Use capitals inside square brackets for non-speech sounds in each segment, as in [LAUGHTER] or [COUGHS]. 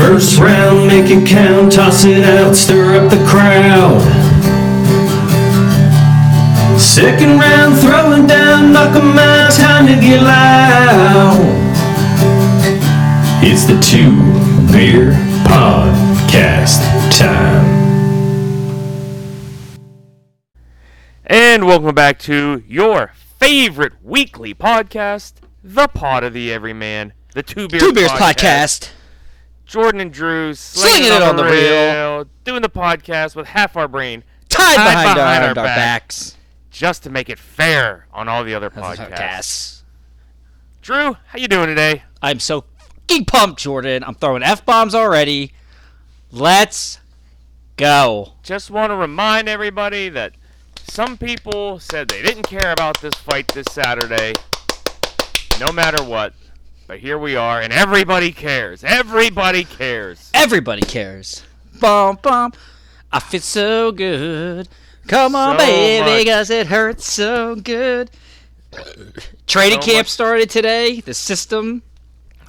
First round, make it count, toss it out, stir up the crowd. Second round, throwing down, knock 'em out, time to get loud. It's the Two Beer Podcast time. And welcome back to your favorite weekly podcast, The Pod of the Everyman, the Two Beers, Two Beers Podcast. Jordan and Drew Slinging it on the reel. doing the podcast with half our brain Tied, Tied behind, behind our, our our back. backs. just to make it fair on all the other podcasts. Podcasts. Drew, how you doing today? I'm so fucking pumped, Jordan. I'm throwing F bombs already. Let's go. Just want to remind everybody that some people said they didn't care about this fight this Saturday, no matter what. But here we are, and everybody cares. Everybody cares. Everybody cares. Bum bum. I feel so good. Come on, So baby, much. cause it hurts so good. Training So camp much- started today. The system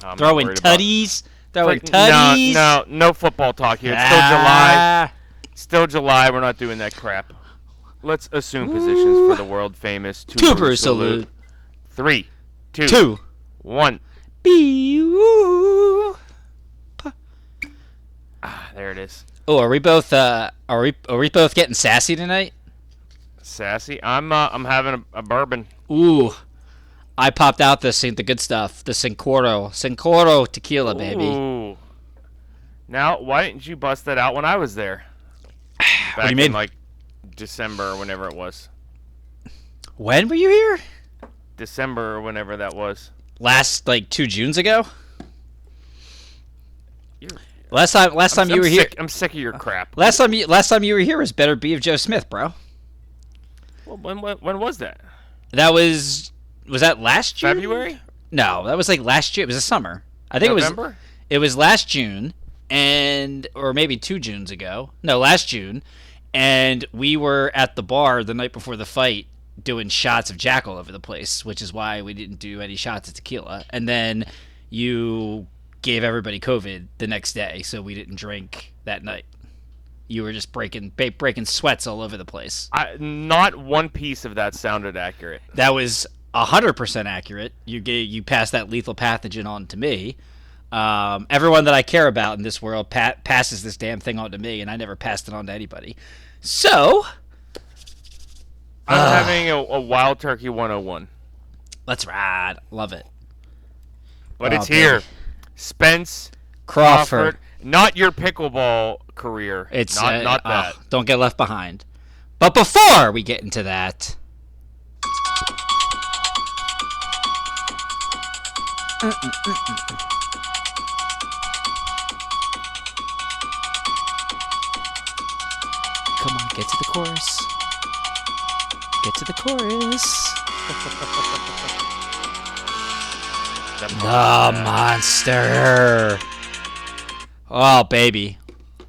I'm throwing tutties. Throwing Frick- No, tutties. no, no football talk here. It's still July. Ah. Still July. We're not doing that crap. Let's assume positions for the world famous two, brew salute. Three, two, Two. one. Be-oo. Ah, there it is. Oh, are we both uh are we are we both getting sassy tonight? Sassy. I'm uh, I'm having a, a bourbon. Ooh. I popped out the Sin- the good stuff, the Cincoro, Cincoro tequila, baby. Ooh. Now, why didn't you bust that out when I was there? [SIGHS] Back you in mean? like December or whenever it was. When were you here? December or whenever that was. Last like 2 Junes ago? You're- Last time last time I'm you were here I'm sick of your crap. Last time you last time you were here was Beterbiev Joe Smith, bro. Well, when, when when was that? That was was that last June? February? No, that was like last year. It was the summer. I think November? it was it was last June and or maybe 2 Junes ago. No, last June. And we were at the bar the night before the fight doing shots of Jack all over the place, which is why we didn't do any shots of tequila. And then you gave everybody COVID the next day, so we didn't drink that night. You were just breaking breaking sweats all over the place. I, not one piece of that sounded accurate. That was hundred percent accurate. You gave you passed that lethal pathogen on to me. Um, everyone that I care about in this world pa- passes this damn thing on to me, and I never passed it on to anybody. So I'm Ah. having a, a Wild Turkey 101, let's ride. Love it, but Oh, it's here. baby. Spence Crawford. Crawford, not your pickleball career. It's not uh, not that. don't get left behind. But before we get into that, come on, get to the chorus. Get to the chorus. [LAUGHS] The monster. Oh, baby.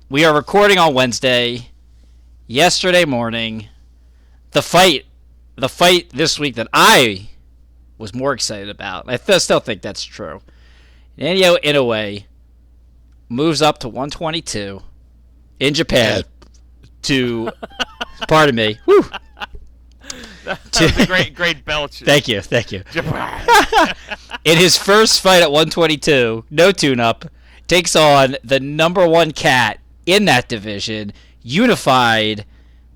We are recording on Wednesday. Yesterday morning, the fight, the fight this week that I was more excited about. I th- still think that's true. Naoya Inoue moves up to 122 in Japan to, pardon me. Whew. That was a [LAUGHS] great great belch. Thank you, thank you. [LAUGHS] [LAUGHS] in his first fight at 122, no tune-up, takes on the number one cat in that division, unified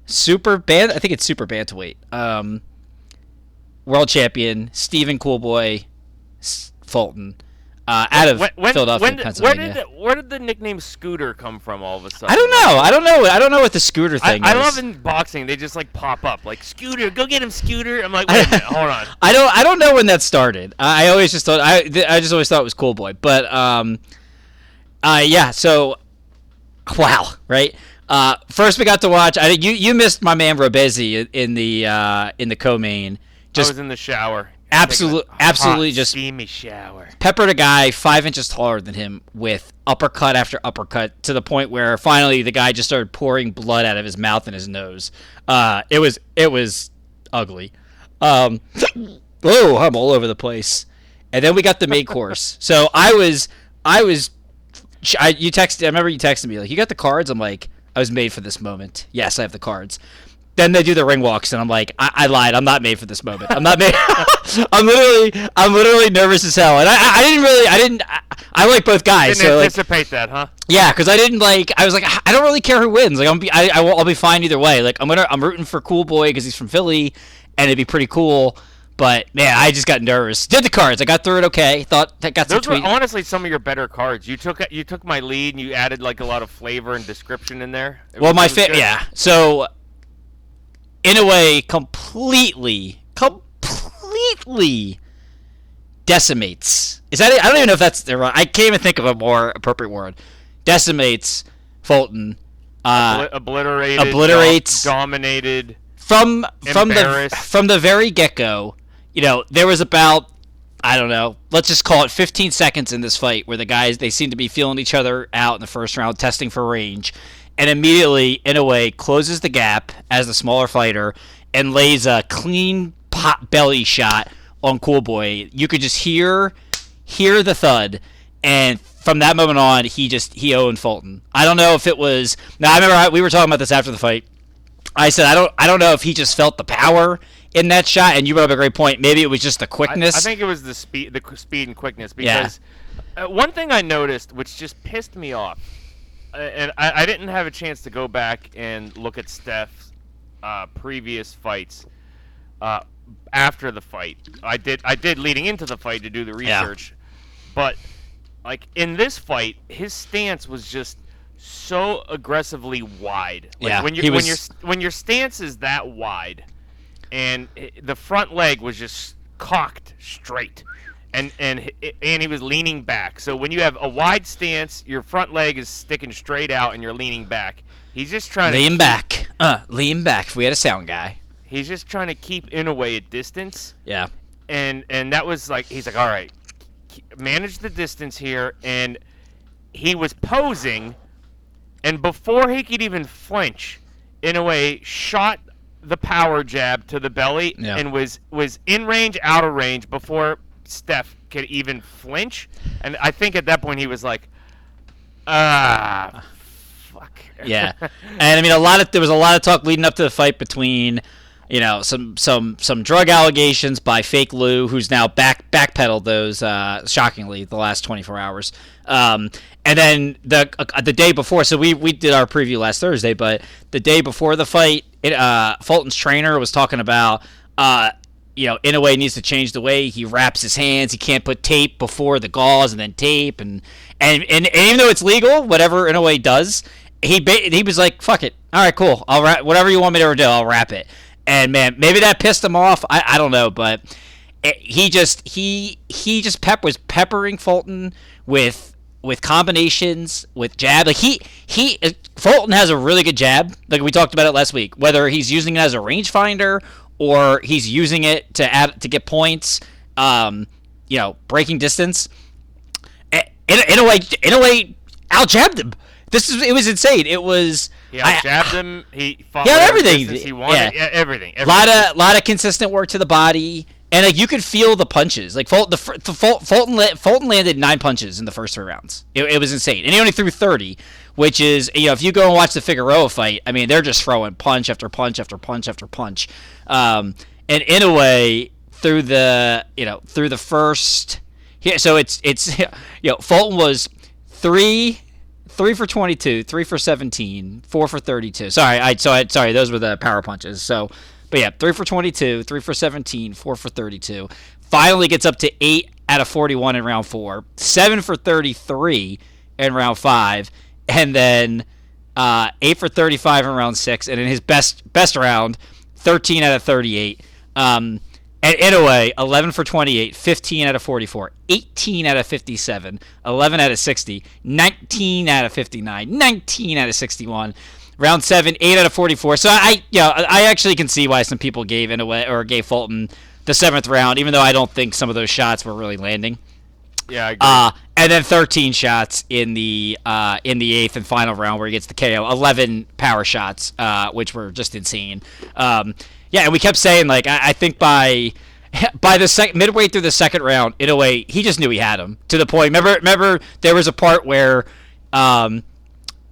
super band. I think it's super bantamweight. Um, world champion Stephen Coolboy S- Fulton, uh, out of when, when, Philadelphia, when did- where Pennsylvania. did the, where did the nickname Scooter come from all of a sudden? I don't know. I don't know. I don't know what the scooter thing I is. I love in boxing they just like pop up like Scooter, go get him, Scooter. I'm like, wait a minute, hold on. [LAUGHS] I don't I don't know when that started. I I always just thought I I just always thought it was Cool Boy. But um uh yeah, so wow, right? Uh first we got to watch I you you missed my man Robeisy in- the uh in the co-main. I was in the shower. Absolute- Taking a absolutely just- steamy shower. peppered a guy five inches taller than him with uppercut after uppercut to the point where finally the guy just started pouring blood out of his mouth and his nose. Uh, it was it was ugly. Um, [LAUGHS] oh, I'm all over the place. And then we got the main [LAUGHS] course. So I was I was I, you texted. I remember you texted me like, "You got the cards." I'm like, "I was made for this moment." Yes, I have the cards. Then they do the ring walks, and I'm like, I, I lied. I'm not made for this moment. I'm not made. [LAUGHS] I'm literally, I'm literally nervous as hell. And I, I, didn't really, I didn't, I, I like both guys. Didn't So like, anticipate that, huh? yeah, because I didn't like. I was like, I don't really care who wins. Like, I'm be, I, I will, I'll be fine either way. Like, I'm gonna, I'm rooting for Cool Boy because he's from Philly, and it'd be pretty cool. But man, I just got nervous. Did the cards? I got through it okay. Thought that got some Those were tweet. honestly some of your better cards. You took you took my lead and you added like a lot of flavor and description in there. It Well, was- my it was fa- yeah. So, Inoue, completely, completely decimates. Is that? It? I don't even know if that's the right. I can't even think of a more appropriate word. Decimates Fulton. Uh, obliterated, obliterates- dom- dominated. from from the from the very get go, you know, there was about I don't know, let's just call it 15 seconds in this fight where the guys they seem to be feeling each other out in the first round, testing for range, and immediately, Inoue, closes the gap as the smaller fighter and lays a clean pot belly shot on Cool Boy. You could just hear hear the thud, and from that moment on, he just he owned Fulton. I don't know if it was. Now I remember I, we were talking about this after the fight. I said I don't I don't know if he just felt the power in that shot, and you brought up a great point. Maybe it was just the quickness. I think it was the speed, the speed and quickness. Yeah. Because uh, one thing I noticed, which just pissed me off, and I, I didn't have a chance to go back and look at Steph's uh, previous fights uh, after the fight. I did. I did leading into the fight to do the Yeah. research, but like in this fight, his stance was just so aggressively wide. Like Yeah, when you he when your when your stance is that wide, and i- the front leg was just cocked straight, and and and he was leaning back. So when you have a wide stance, your front leg is sticking straight out, and you're leaning back. He's just trying to lean back, uh, lean back. If we had a sound guy, He's just trying to keep Inoue at distance, yeah, and and that was like he's like, all right, manage the distance here, and he was posing, and before he could even flinch, Inoue, shot the power jab to the belly, Yeah. and was was in range, out of range before Steph could even flinch, and I think at that point he was like, ah, fuck. [LAUGHS] yeah. and I mean, a lot of there was a lot of talk leading up to the fight between, you know, some some some drug allegations by Fake Lou, who's now back backpedaled those uh, shockingly the last 24 hours. Um, and then the uh, the day before, so we we did our preview last Thursday, but the day before the fight, it, uh, Fulton's trainer was talking about. Uh, you know, Inoue needs to change the way he wraps his hands. He can't put tape before the gauze and then tape, and and and, and even though it's legal, whatever Inoue does, he ba- he was like, "Fuck it, all right, cool. I'll wrap whatever you want me to do. I'll wrap it." And man, maybe that pissed him off. I, I don't know, but he just he he just pep was peppering Fulton with with combinations with jab. Like he he uh, Fulton has a really good jab. Like we talked about it last week. Whether he's using it as a rangefinder or he's using it to add to get points, um, you know, breaking distance. In, Inoue, in a way, out jabbed him. This is it was insane. It was He I- jabbed him. He fought had everything. He wanted Yeah. yeah, everything. a lot of lot of consistent work to the body, and like you could feel the punches. Like Fulton, the, the Ful- Fulton, Fulton landed nine punches in the first three rounds. It, it was insane, and he only threw thirty, which is you know if you go and watch the Figueroa fight, I mean they're just throwing punch after punch after punch after punch, um, and Inoue through the you know through the first here, so it's it's [LAUGHS] you know Fulton was three three for 22, three for 17, four for 32. Sorry, I so I sorry, those were the power punches. So, but yeah, three for 22, three for 17, four for 32. Finally gets up to eight out of 41 in round four, seven for 33 in round five, and then uh, eight for 35 in round six, and in his best best round, 13 out of 38. Um, and Inoue, 11 for 28, 15 out of 44, 18 out of 57, 11 out of 60, 19 out of 59, 19 out of 61. Round seven, eight out of 44. So I, yeah, I actually can see why some people gave Inoue or gave Fulton the seventh round, even though I don't think some of those shots were really landing. yeah, I agree. Uh, and then 13 shots in the uh, in the eighth and final round where he gets the KO. 11 power shots, uh, which were just insane. Um, yeah, and we kept saying like I, I think by [LAUGHS] by the sec- midway through the second round, Inoue, he just knew he had him to the point. Remember, remember there was a part where Um,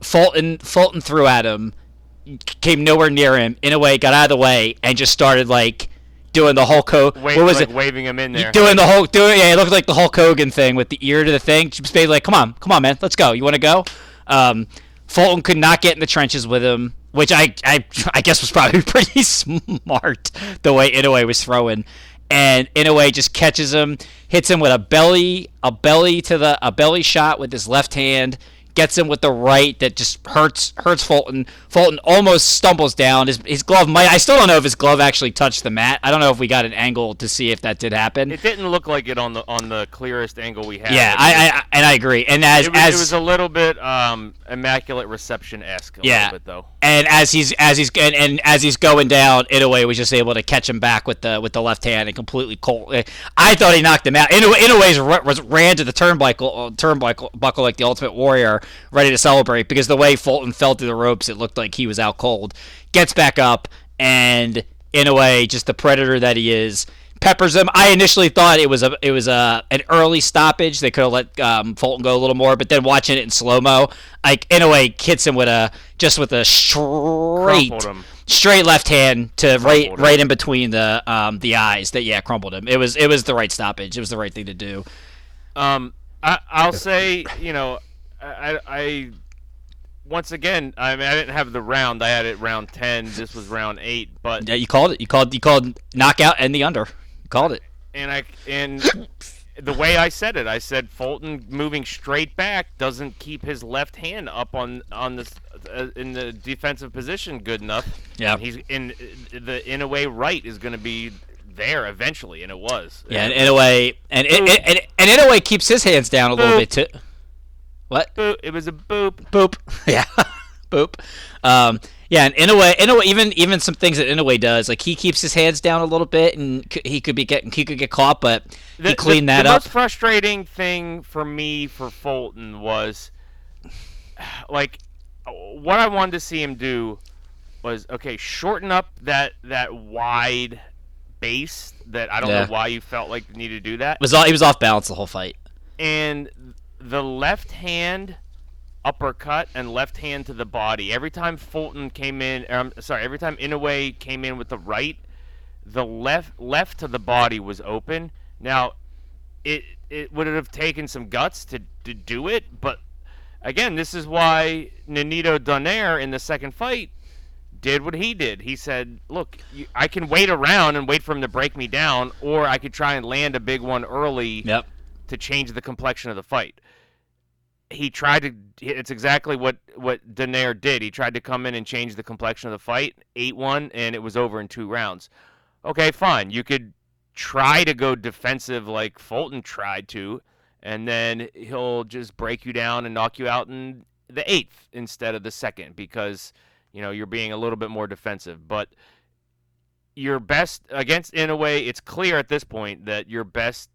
Fulton Fulton threw at him, came nowhere near him. Inoue, got out of the way and just started like doing the Hulk Hogan. Wait, what was like it? waving him in there. Doing the whole, doing yeah, it looked like the Hulk Hogan thing with the ear to the thing. Just basically like, come on, come on, man, let's go. You want to go? Um, Fulton could not get in the trenches with him, which I, I, I guess was probably [LAUGHS] pretty smart the way Inoue was throwing, and Inoue just catches him, hits him with a belly, a belly to the, a belly shot with his left hand. Gets him with the right that just hurts hurts Fulton. Fulton almost stumbles down. His, his glove might. I still don't know if his glove actually touched the mat. I don't know if we got an angle to see if that did happen. It didn't look like it on the on the clearest angle we had. Yeah, I, I and I agree. And as It was, as it was a little bit um, immaculate reception esque. Yeah. little bit though. and as he's as he's and, and as he's going down, Inoue was just able to catch him back with the with the left hand and completely cold. I thought he knocked him out. Inoue, Inoue's was ran to the turnbuckle uh, turnbuckle buckle like the Ultimate Warrior, ready to celebrate because the way Fulton fell through the ropes, it looked like he was out cold. Gets back up and Inoue, just the predator that he is. Peppers him. I initially thought it was a it was a an early stoppage. They could have let um, Fulton go a little more, but then watching it in slow mo, like Inoue, hits him with a just with a straight straight left hand to right him. right in between the um the eyes. That yeah, crumbled him. It was it was the right stoppage. It was the right thing to do. Um, I, I'll say, you know, I, I once again, I mean, I didn't have the round. I had it round ten. This was round eight, but Yeah, you called it. You called you called knockout and the under. You called it. and I and the way I said it, I said Fulton moving straight back doesn't keep his left hand up on on this uh, in the defensive position good enough. Yeah. And he's in the Inoue right is going to be there eventually, and it was. Yeah, and Inoue, and and, and, and Inoue keeps his hands down a little bit too. What? Boop, it was a boop. Boop. [LAUGHS] Yeah. Boop. Um, yeah, and Inoue, in a way, even even some things that Inoue does, like he keeps his hands down a little bit, and c- he could be getting he could get caught, but The- he cleaned the, that the up. most frustrating thing for me for Fulton was like what I wanted to see him do was okay, shorten up that that wide base that I don't Yeah. know why you felt like you needed to do that. was all, he was off balance the whole fight. And the left hand uppercut and left hand to the body. Every time Fulton came in, um, sorry, every time Inoue came in with the right, the left left to the body was open. Now, it it would have taken some guts to, to do it, but again, this is why Nonito Donaire in the second fight did what he did. He said, "Look, you, I can wait around and wait for him to break me down, or I could try and land a big one early Yep. to change the complexion of the fight." He tried to. It's exactly what what Donaire did. He tried to come in and change the complexion of the fight, eight one, and it was over in two rounds. Okay, fine. You could try to go defensive like Fulton tried to, and then he'll just break you down and knock you out in the eighth instead of the second because you know you're being a little bit more defensive. But your best against Inoue, it's clear at this point that your best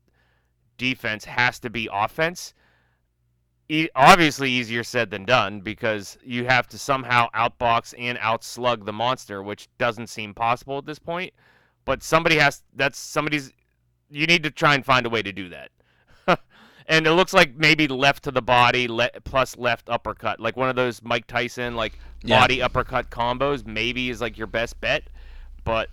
defense has to be offense. E- obviously, easier said than done because you have to somehow outbox and outslug the monster, which doesn't seem possible at this point. But somebody has that's somebody's. You need to try and find a way to do that. [LAUGHS] and it looks like maybe left to the body le- plus left uppercut, like one of those Mike Tyson like Yeah. body uppercut combos. Maybe is like your best bet, but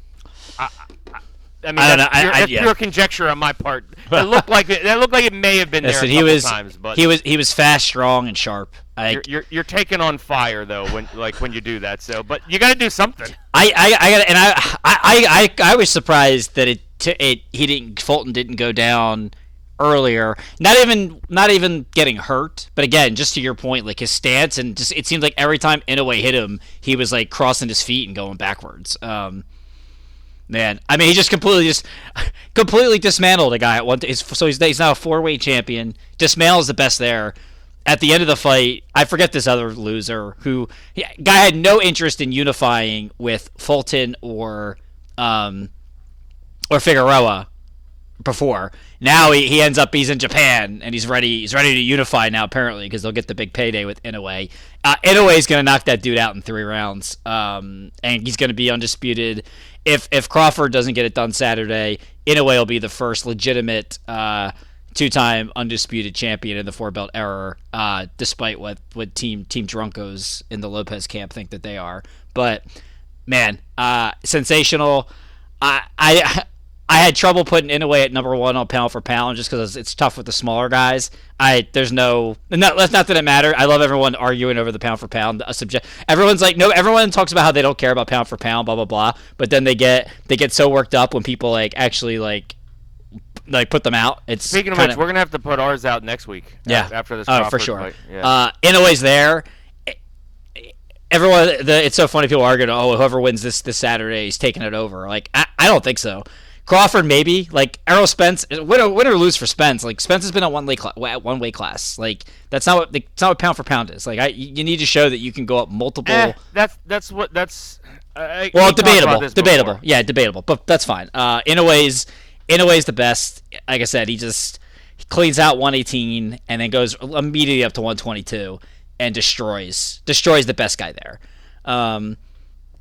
I, I, I mean I don't that's, know. Pure, I- that's yeah. pure conjecture on my part. It looked like it. That looked like it may have been there Listen, a he couple was times, but he was he was fast, strong, and sharp. I you're, you're you're taking on fire though when like when you do that. So, but you got to do something. I, I, I got and I, I, I, I was surprised that it, t- it, he didn't, Fulton didn't go down earlier. Not even, not even getting hurt, but again, just to your point, like his stance and just, it seemed like every time Inoue hit him, he was like crossing his feet and going backwards. Um, man, I mean, he just completely, just [LAUGHS] completely dismantled a guy at one. His, so he's, he's now a four way champion. Dismantle is the best there at the end of the fight, I forget this other loser who he, guy had no interest in unifying with Fulton or um, or Figueroa before. Now he, he ends up he's in Japan and he's ready he's ready to unify now apparently because they'll get the big payday with Inoue. Uh, Inoue is going to knock that dude out in three rounds, um, and he's going to be undisputed. If if Crawford doesn't get it done Saturday, Inoue will be the first legitimate. Uh, two-time undisputed champion in the four belt era, uh, despite what what team Team Drunkos in the Lopez camp think that they are. But man, uh, sensational. I I I had trouble putting Inoue at number one on pound for pound just because it's tough with the smaller guys. I there's no not, that's not that it matter. I love everyone arguing over the pound for pound. A subject. Everyone's like no. Everyone talks about how they don't care about pound for pound, blah blah blah. But then they get they get so worked up when people like actually like like put them out. It's Speaking of kinda- which, we're gonna have to put ours out next week. yeah After this. Oh, for sure. fight. Yeah. Uh, Inoue's there. Everyone, the, it's so funny. People arguing, "Oh, whoever wins this this Saturday is taking it over." Like, I, I don't think so. Crawford maybe. Like Errol Spence, win or, win or lose for Spence. Like Spence has been at one way cla- one weight class. Like that's not what that's not what pound for pound is. Like I, you need to show that you can go up multiple. Eh, that's that's what that's. I- Well, we talked about debatable, debatable. before. Yeah, debatable, but that's fine. Uh, Inoue's, in a ways, the best. Like I said, he just he cleans out 118 and then goes immediately up to 122 and destroys destroys the best guy there. Um,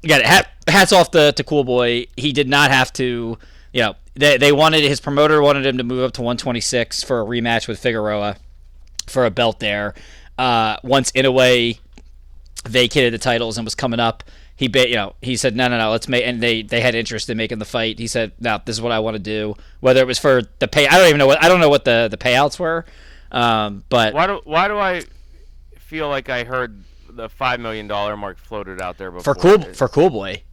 yeah, hat, hats off to, to Cool Boy. He did not have to. You know, they they wanted his promoter wanted him to move up to 126 for a rematch with Figueroa for a belt there. Uh, once Inoue vacated the titles and was coming up, he ba- you know he said no no no let's make and they they had interest in making the fight. He said no this is what I want to do. Whether it was for the pay, I don't even know what I don't know what the the payouts were. Um, but Why do why do I feel like I heard the five million dollar mark floated out there before? for cool for Cool Boy,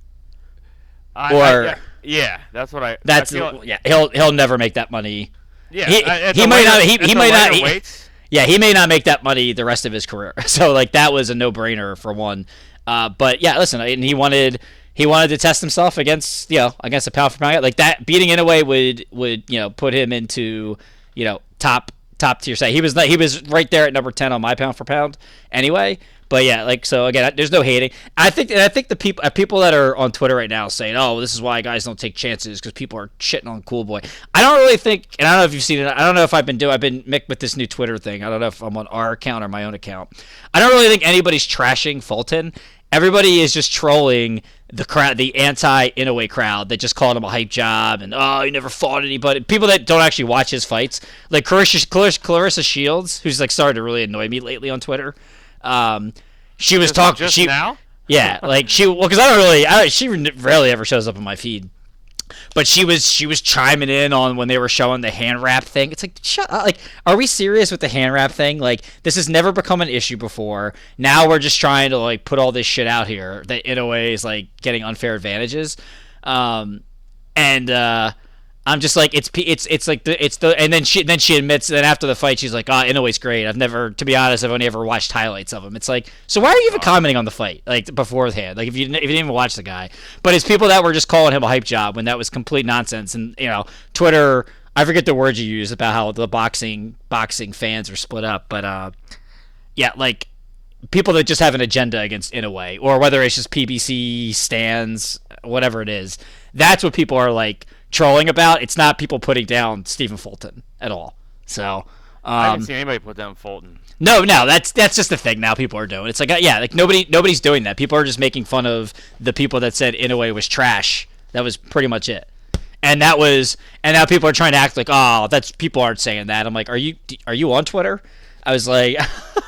I, or- I, yeah, yeah, that's what I. that's I feel, yeah he'll he'll never make that money. yeah. he- he might not- he- he might not- he- [LAUGHS] Yeah, he may not make that money the rest of his career. [LAUGHS] So like that was a no brainer for one. Uh, but yeah, listen, and he wanted he wanted to test himself against you know against a pound for pound guy. like that. Beating Inoue would would you know put him into you know top top tier. Say he was he was right there at number ten on my pound for pound anyway. But yeah, like so again, there's no hating. I think and I think the people uh, people that are on Twitter right now saying, "Oh, this is why guys don't take chances because people are shitting on Cool Boy." I don't really think, and I don't know if you've seen it. I don't know if I've been doing. I've been Mick with this new Twitter thing. I don't know if I'm on our account or my own account. I don't really think anybody's trashing Fulton. Everybody is just trolling the crowd, the anti Inoue crowd that just called him a hype job and oh, he never fought anybody. People that don't actually watch his fights, like Claressa, Claressa Shields, who's like started to really annoy me lately on Twitter. Um, she was talking. She now. yeah, like she well, because I don't really, I, she rarely ever shows up in my feed. But she was she was chiming in on when they were showing the hand wrap thing. It's like shut up. Like, are we serious with the hand wrap thing? Like, this has never become an issue before. Now we're just trying to like put all this shit out here that Inoue is like getting unfair advantages. Um, and uh, I'm just like it's it's it's like the it's the and then she then she admits then after the fight she's like oh Inoue's great. I've never to be honest I've only ever watched highlights of him. It's like so why are you even commenting on the fight like beforehand? Like if you didn't- if you didn't even watch the guy. But it's people that were just calling him a hype job when that was complete nonsense. And you know Twitter I forget the words you use about how the boxing boxing fans are split up but uh yeah like people that just have an agenda against Inoue, or whether it's just PBC stands, whatever it is. That's what people are like trolling about. It's not people putting down Stephen Fulton at all. So, I haven't um, seen anybody put down Fulton. no, no, that's that's just the thing now. People are doing. It's like uh, yeah, like nobody nobody's doing that. People are just making fun of the people that said Inoue was trash. That was pretty much it. And that was, and now people are trying to act like, oh, that's people aren't saying that. I'm like, are you are you on Twitter? I was like,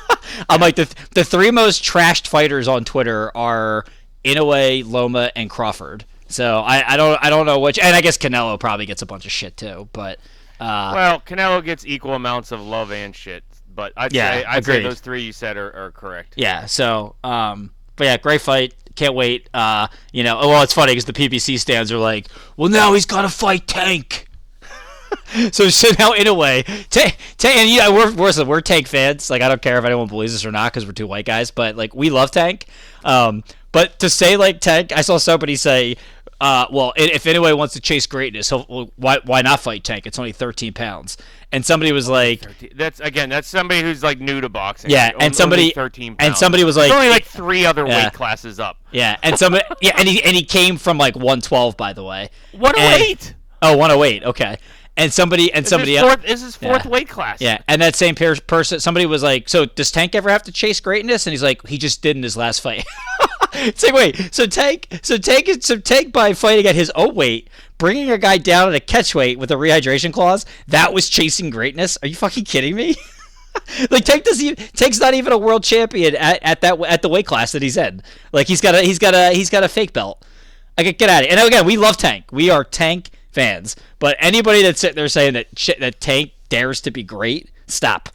[LAUGHS] I'm like the the three most trashed fighters on Twitter are Inoue, Loma, and Crawford. So I, I don't I don't know which, and I guess Canelo probably gets a bunch of shit too. But uh, Well, Canelo gets equal amounts of love and shit, but I'd Yeah, say I'd say those three you said are, are correct. Yeah. So, um, but yeah, great fight. Can't wait. Uh, you know, well, it's funny because the PBC stands are like, well, now he's got to fight Tank. [LAUGHS] so, now Inoue, Tank, Tank and yeah, we're we're we're Tank fans. Like, I don't care if anyone believes this or not because we're two white guys, but like, we love Tank. Um, but to say like Tank, I saw somebody say. Uh, well, if anyone wants to chase greatness, why why not fight Tank? It's only 13 pounds. And somebody was like, That's again, that's somebody who's like new to boxing. Yeah, and only somebody- 13 pounds. and somebody was There's like- only like three other Yeah. weight classes up. Yeah, and some [LAUGHS] yeah, and he and he came from like 112 by the way. What a And- weight! Oh, 108. Okay. And somebody and This somebody else. fourth, this is fourth Yeah. weight class. Yeah, and that same per- person, somebody was like, "So does Tank ever have to chase greatness?" And he's like, "He just did in his last fight." [LAUGHS] It's like wait, so Tank, so Tank, so Tank by fighting at his own weight, bringing a guy down at a catch weight with a rehydration clause, that was chasing greatness. Are you fucking kidding me? [LAUGHS] like Tank doesn't, even, Tank's not even a world champion at, at that at the weight class that he's in. Like he's got a he's got a he's got a fake belt. Like get out of it. And again, we love Tank. We are Tank fans. But anybody that's sitting there saying that shit, that Tank dares to be great, stop.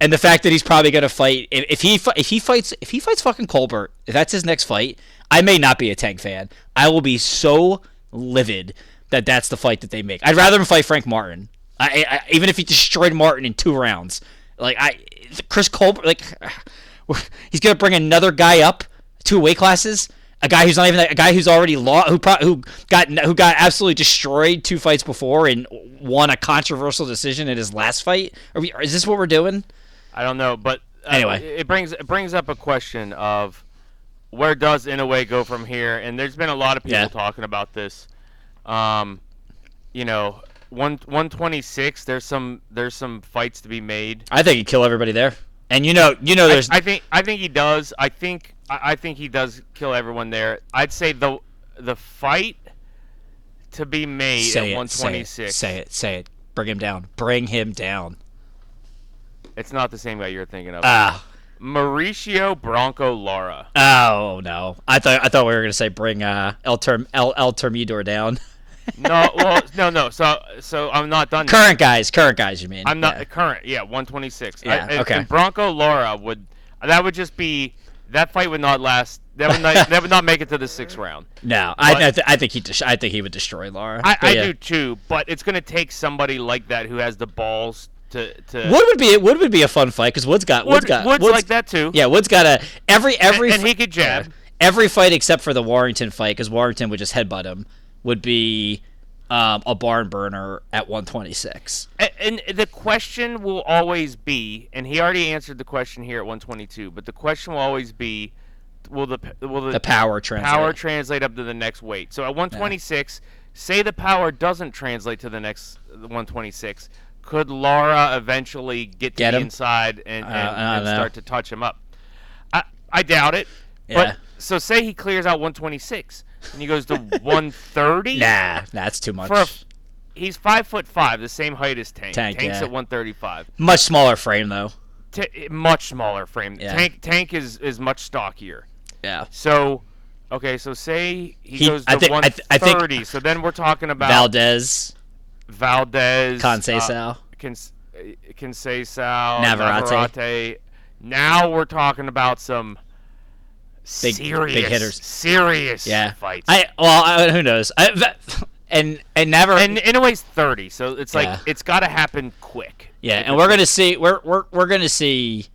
And the fact that he's probably going to fight if, if he if he fights if he fights fucking Colbert, if that's his next fight, I may not be a Tank fan. I will be so livid that that's the fight that they make. I'd rather him fight Frank Martin. I, I even if he destroyed Martin in two rounds. Like I Chris Colbert like [SIGHS] he's going to bring another guy up two weight classes. A guy who's not even a guy who's already lost, who pro- who got who got absolutely destroyed two fights before and won a controversial decision in his last fight. Are we? Is this what we're doing? I don't know, but uh, Anyway. it brings it brings up a question of where does Inoue go from here? And there's been a lot of people Yeah. talking about this. Um, you know, one one twenty six. There's some there's some fights to be made. I think he'd kill everybody there. And you know, you know, there's I think I think he does. I think I, I think he does kill everyone there. I'd say the the fight to be made say at it, one say it, say it, say it. Bring him down. Bring him down. It's not the same guy you're thinking of. Ah. Mauricio Bronco Lara. Oh no! I thought I thought we were gonna say bring uh, El Term El El Termidor down. [LAUGHS] No, well, no, no. So, so I'm not done. current guys, current guys. You mean? I'm not Yeah. current. Yeah, 126. Yeah, I, okay. Bronco Lara would. That would just be. That fight would not last. That would not. that would not make it to the sixth round. [LAUGHS] No, I But- I, th- I think he I think he would destroy Lara. I, I yeah. do too, but it's going to take somebody like that who has the balls to. to Wood would be Wood would be a fun fight because Wood's got Wood's Wood, got Wood's, like that too. Yeah, Wood's got a every every and fi- he could jab. yeah, every fight except for the Warrington fight because Warrington would just headbutt him would be um, a barn burner at 126. A- And the question will always be, and he already answered the question here at 122, but the question will always be, will the will the, The power translate. power translate up to the next weight? So at 126, say the power doesn't translate to the next 126, could Lara eventually get to Get the him? inside and, and, I don't- I don't and start to touch him up? I I doubt it. Yeah. But so say he clears out 126 and he goes to [LAUGHS] 130. Nah, that's too much. A, he's five foot five, the same height as Tank. Tank, Tank's yeah. at 135. Much smaller frame though. T- much smaller frame. Yeah. Tank Tank is is much stockier. Yeah. So, okay, so say he, He- goes to I think- I th- I think- 130. so then we're talking about Valdez, Valdez, Conceição. uh, Cons- uh, Conceição, Navarrete. Navarrete. Now we're talking about some Big- serious, big hitters. serious yeah. fights. I well, I, who knows? I, and and never and Inoue's 30, so it's like Yeah. it's got to happen quick. Yeah, and we're gonna see. We're we're we're gonna see.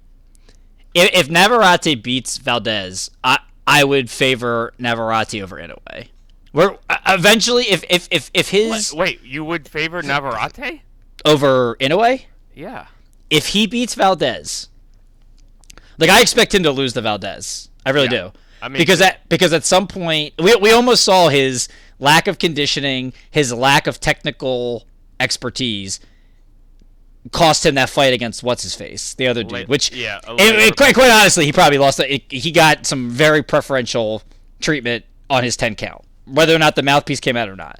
If, if Navarrete beats Valdez, I I would favor Navarrete over Inoue. We're uh, eventually if if if if his Wait, you would favor Navarrete? over Inoue, Yeah. if he beats Valdez, like I expect him to lose the Valdez. I really Yeah. do. I mean- because at because at some point we we almost saw his lack of conditioning, his lack of technical expertise cost him that fight against what's his face, the other dude. Which yeah, later- and quite quite honestly, he probably lost. it. He got some very preferential treatment on his ten count, whether or not the mouthpiece came out or not.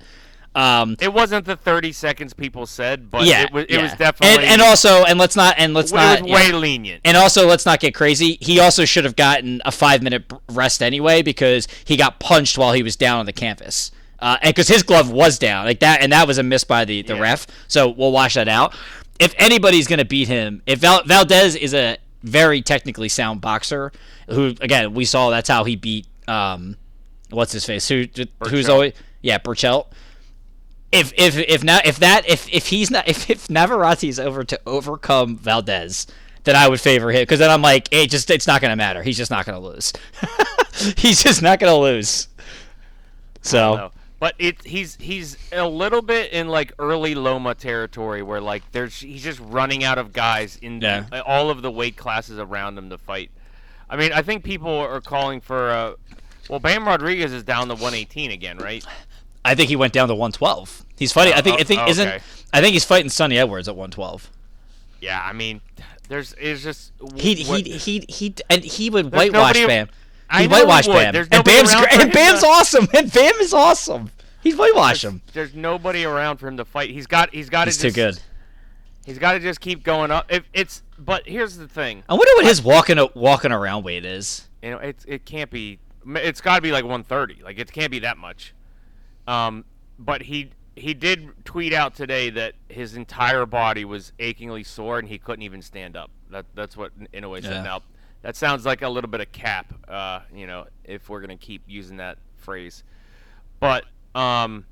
Um, It wasn't the 30 seconds people said, but yeah, it was, it yeah. was definitely and, and also and let's not and let's not way lenient. And also, let's not get crazy. He also should have gotten a five minute rest anyway because he got punched while he was down on the canvas. Uh, and because his glove was down like that, and that was a miss by the, the Yeah. ref. So we'll wash that out. If anybody's gonna beat him, if Val- Valdez is a very technically sound boxer, who again we saw that's how he beat um, what's his face, who who's always yeah Burchell. If if if now if that if if he's not [LAUGHS] if if Navarrete's over to overcome Valdez, then I would favor him because then I'm like, it just it's not gonna matter. He's just not gonna lose. [LAUGHS] he's just not gonna lose. So But it he's he's a little bit in like early Loma territory where like there's he's just running out of guys in Yeah. all of the weight classes around him to fight. I mean, I think people are calling for uh well Bam Rodriguez is down to 118 again, right? I think he went down to 112. He's fighting. I think. I oh, think Oh, isn't. I think he's fighting Sunny Edwards at 112. Yeah, I mean, there's it's just He he he he and he would There's whitewash nobody- Bam. I he know he. Bam. And Bam's great. And Bam's to- [LAUGHS] awesome. And Bam is awesome. He's whitewashed him. There's nobody around for him to fight. He's got. He's got to. He's too good. He's got to just keep going up. If it's. But here's the thing. I wonder what his walking walking around weight is. You know, it's it can't be. It's got to be like 130. Like it can't be that much. Um, but he he did tweet out today that his entire body was achingly sore and he couldn't even stand up. That that's what Inoue said. Yeah. Now that sounds like a little bit of cap. Uh, you know, if we're gonna keep using that phrase, but um.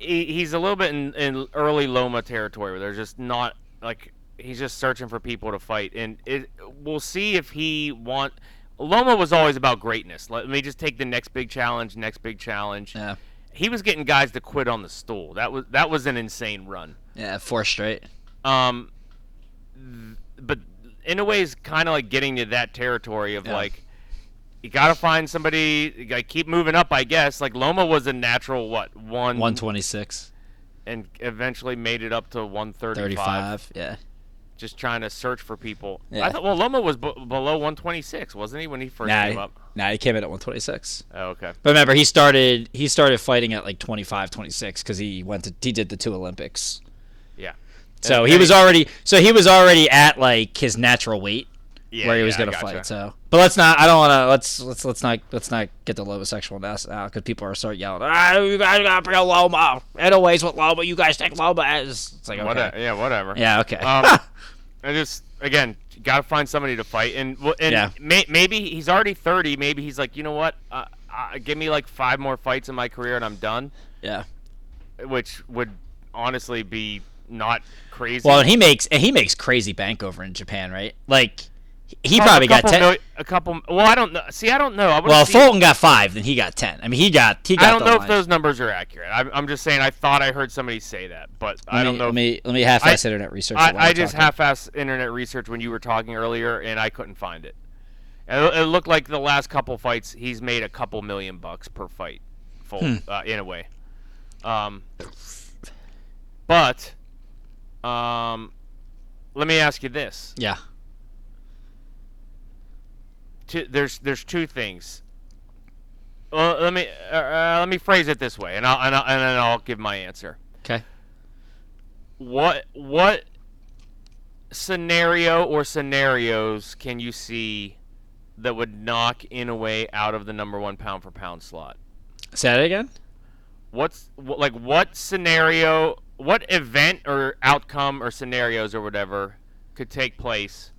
He, he's a little bit in, in early Loma territory where there's just not like he's just searching for people to fight, and it, we'll see if he want. Loma was always about greatness. Let me just take the next big challenge, next big challenge. Yeah. He was getting guys to quit on the stool. That was that was an insane run. Yeah, four straight. Um, but in a way, it's kind of like getting to that territory of Yeah. like you got to find somebody. You keep moving up, I guess. Like Loma was a natural what one One twenty six. and eventually made it up to 135. Thirty five. Yeah. Just trying to search for people. Yeah. I thought well Loma was b- below 126, wasn't he when he first Nah, came up? nah, he came in at one twenty six. Oh, okay. But remember, he started he started fighting at like 25, 26 because he went to he did the two Olympics. Yeah. So And- he was already so he was already at like his natural weight yeah, where he was yeah, gonna gotcha. fight. So, but let's not. I don't want to. Let's let's let's not let's not get the homosexual ness out because people are start yelling. Ah, you guys got to bring Loma. Anyways, what Loma? You guys take Loma as It's like okay. Whatever. Yeah, whatever. Yeah. Okay. Um, [LAUGHS] I just again got to find somebody to fight, and and Yeah. may, maybe he's already 30. Maybe he's like, you know what? Uh, uh, give me like five more fights in my career, and I'm done. yeah. Which would honestly be not crazy. Well, and he makes and he makes crazy bank over in Japan, right? Like he probably got ten. mil- a couple. Well, I don't know. See, I don't know. I well, Fulton got five, then he got ten. I mean, he got he got. I don't know if those numbers are accurate. I'm, I'm just saying. I thought I heard somebody say that, but I don't me, know. Let me let me half-ass internet research. I, I just talking. half-ass internet research when you were talking earlier, and I couldn't find it. It, it looked like the last couple fights, he's made a couple million bucks per fight, full Hmm. uh, Inoue. Um, but, um, let me ask you this: Yeah. Two, there's there's two things. Well, let me uh, uh, let me phrase it this way, and I'll, and I'll and then I'll give my answer. Okay. What what scenario or scenarios can you see that would knock Inoue out of the number one pound for pound slot? Say that again. What's what, like what scenario, what event or outcome or scenarios or whatever could take place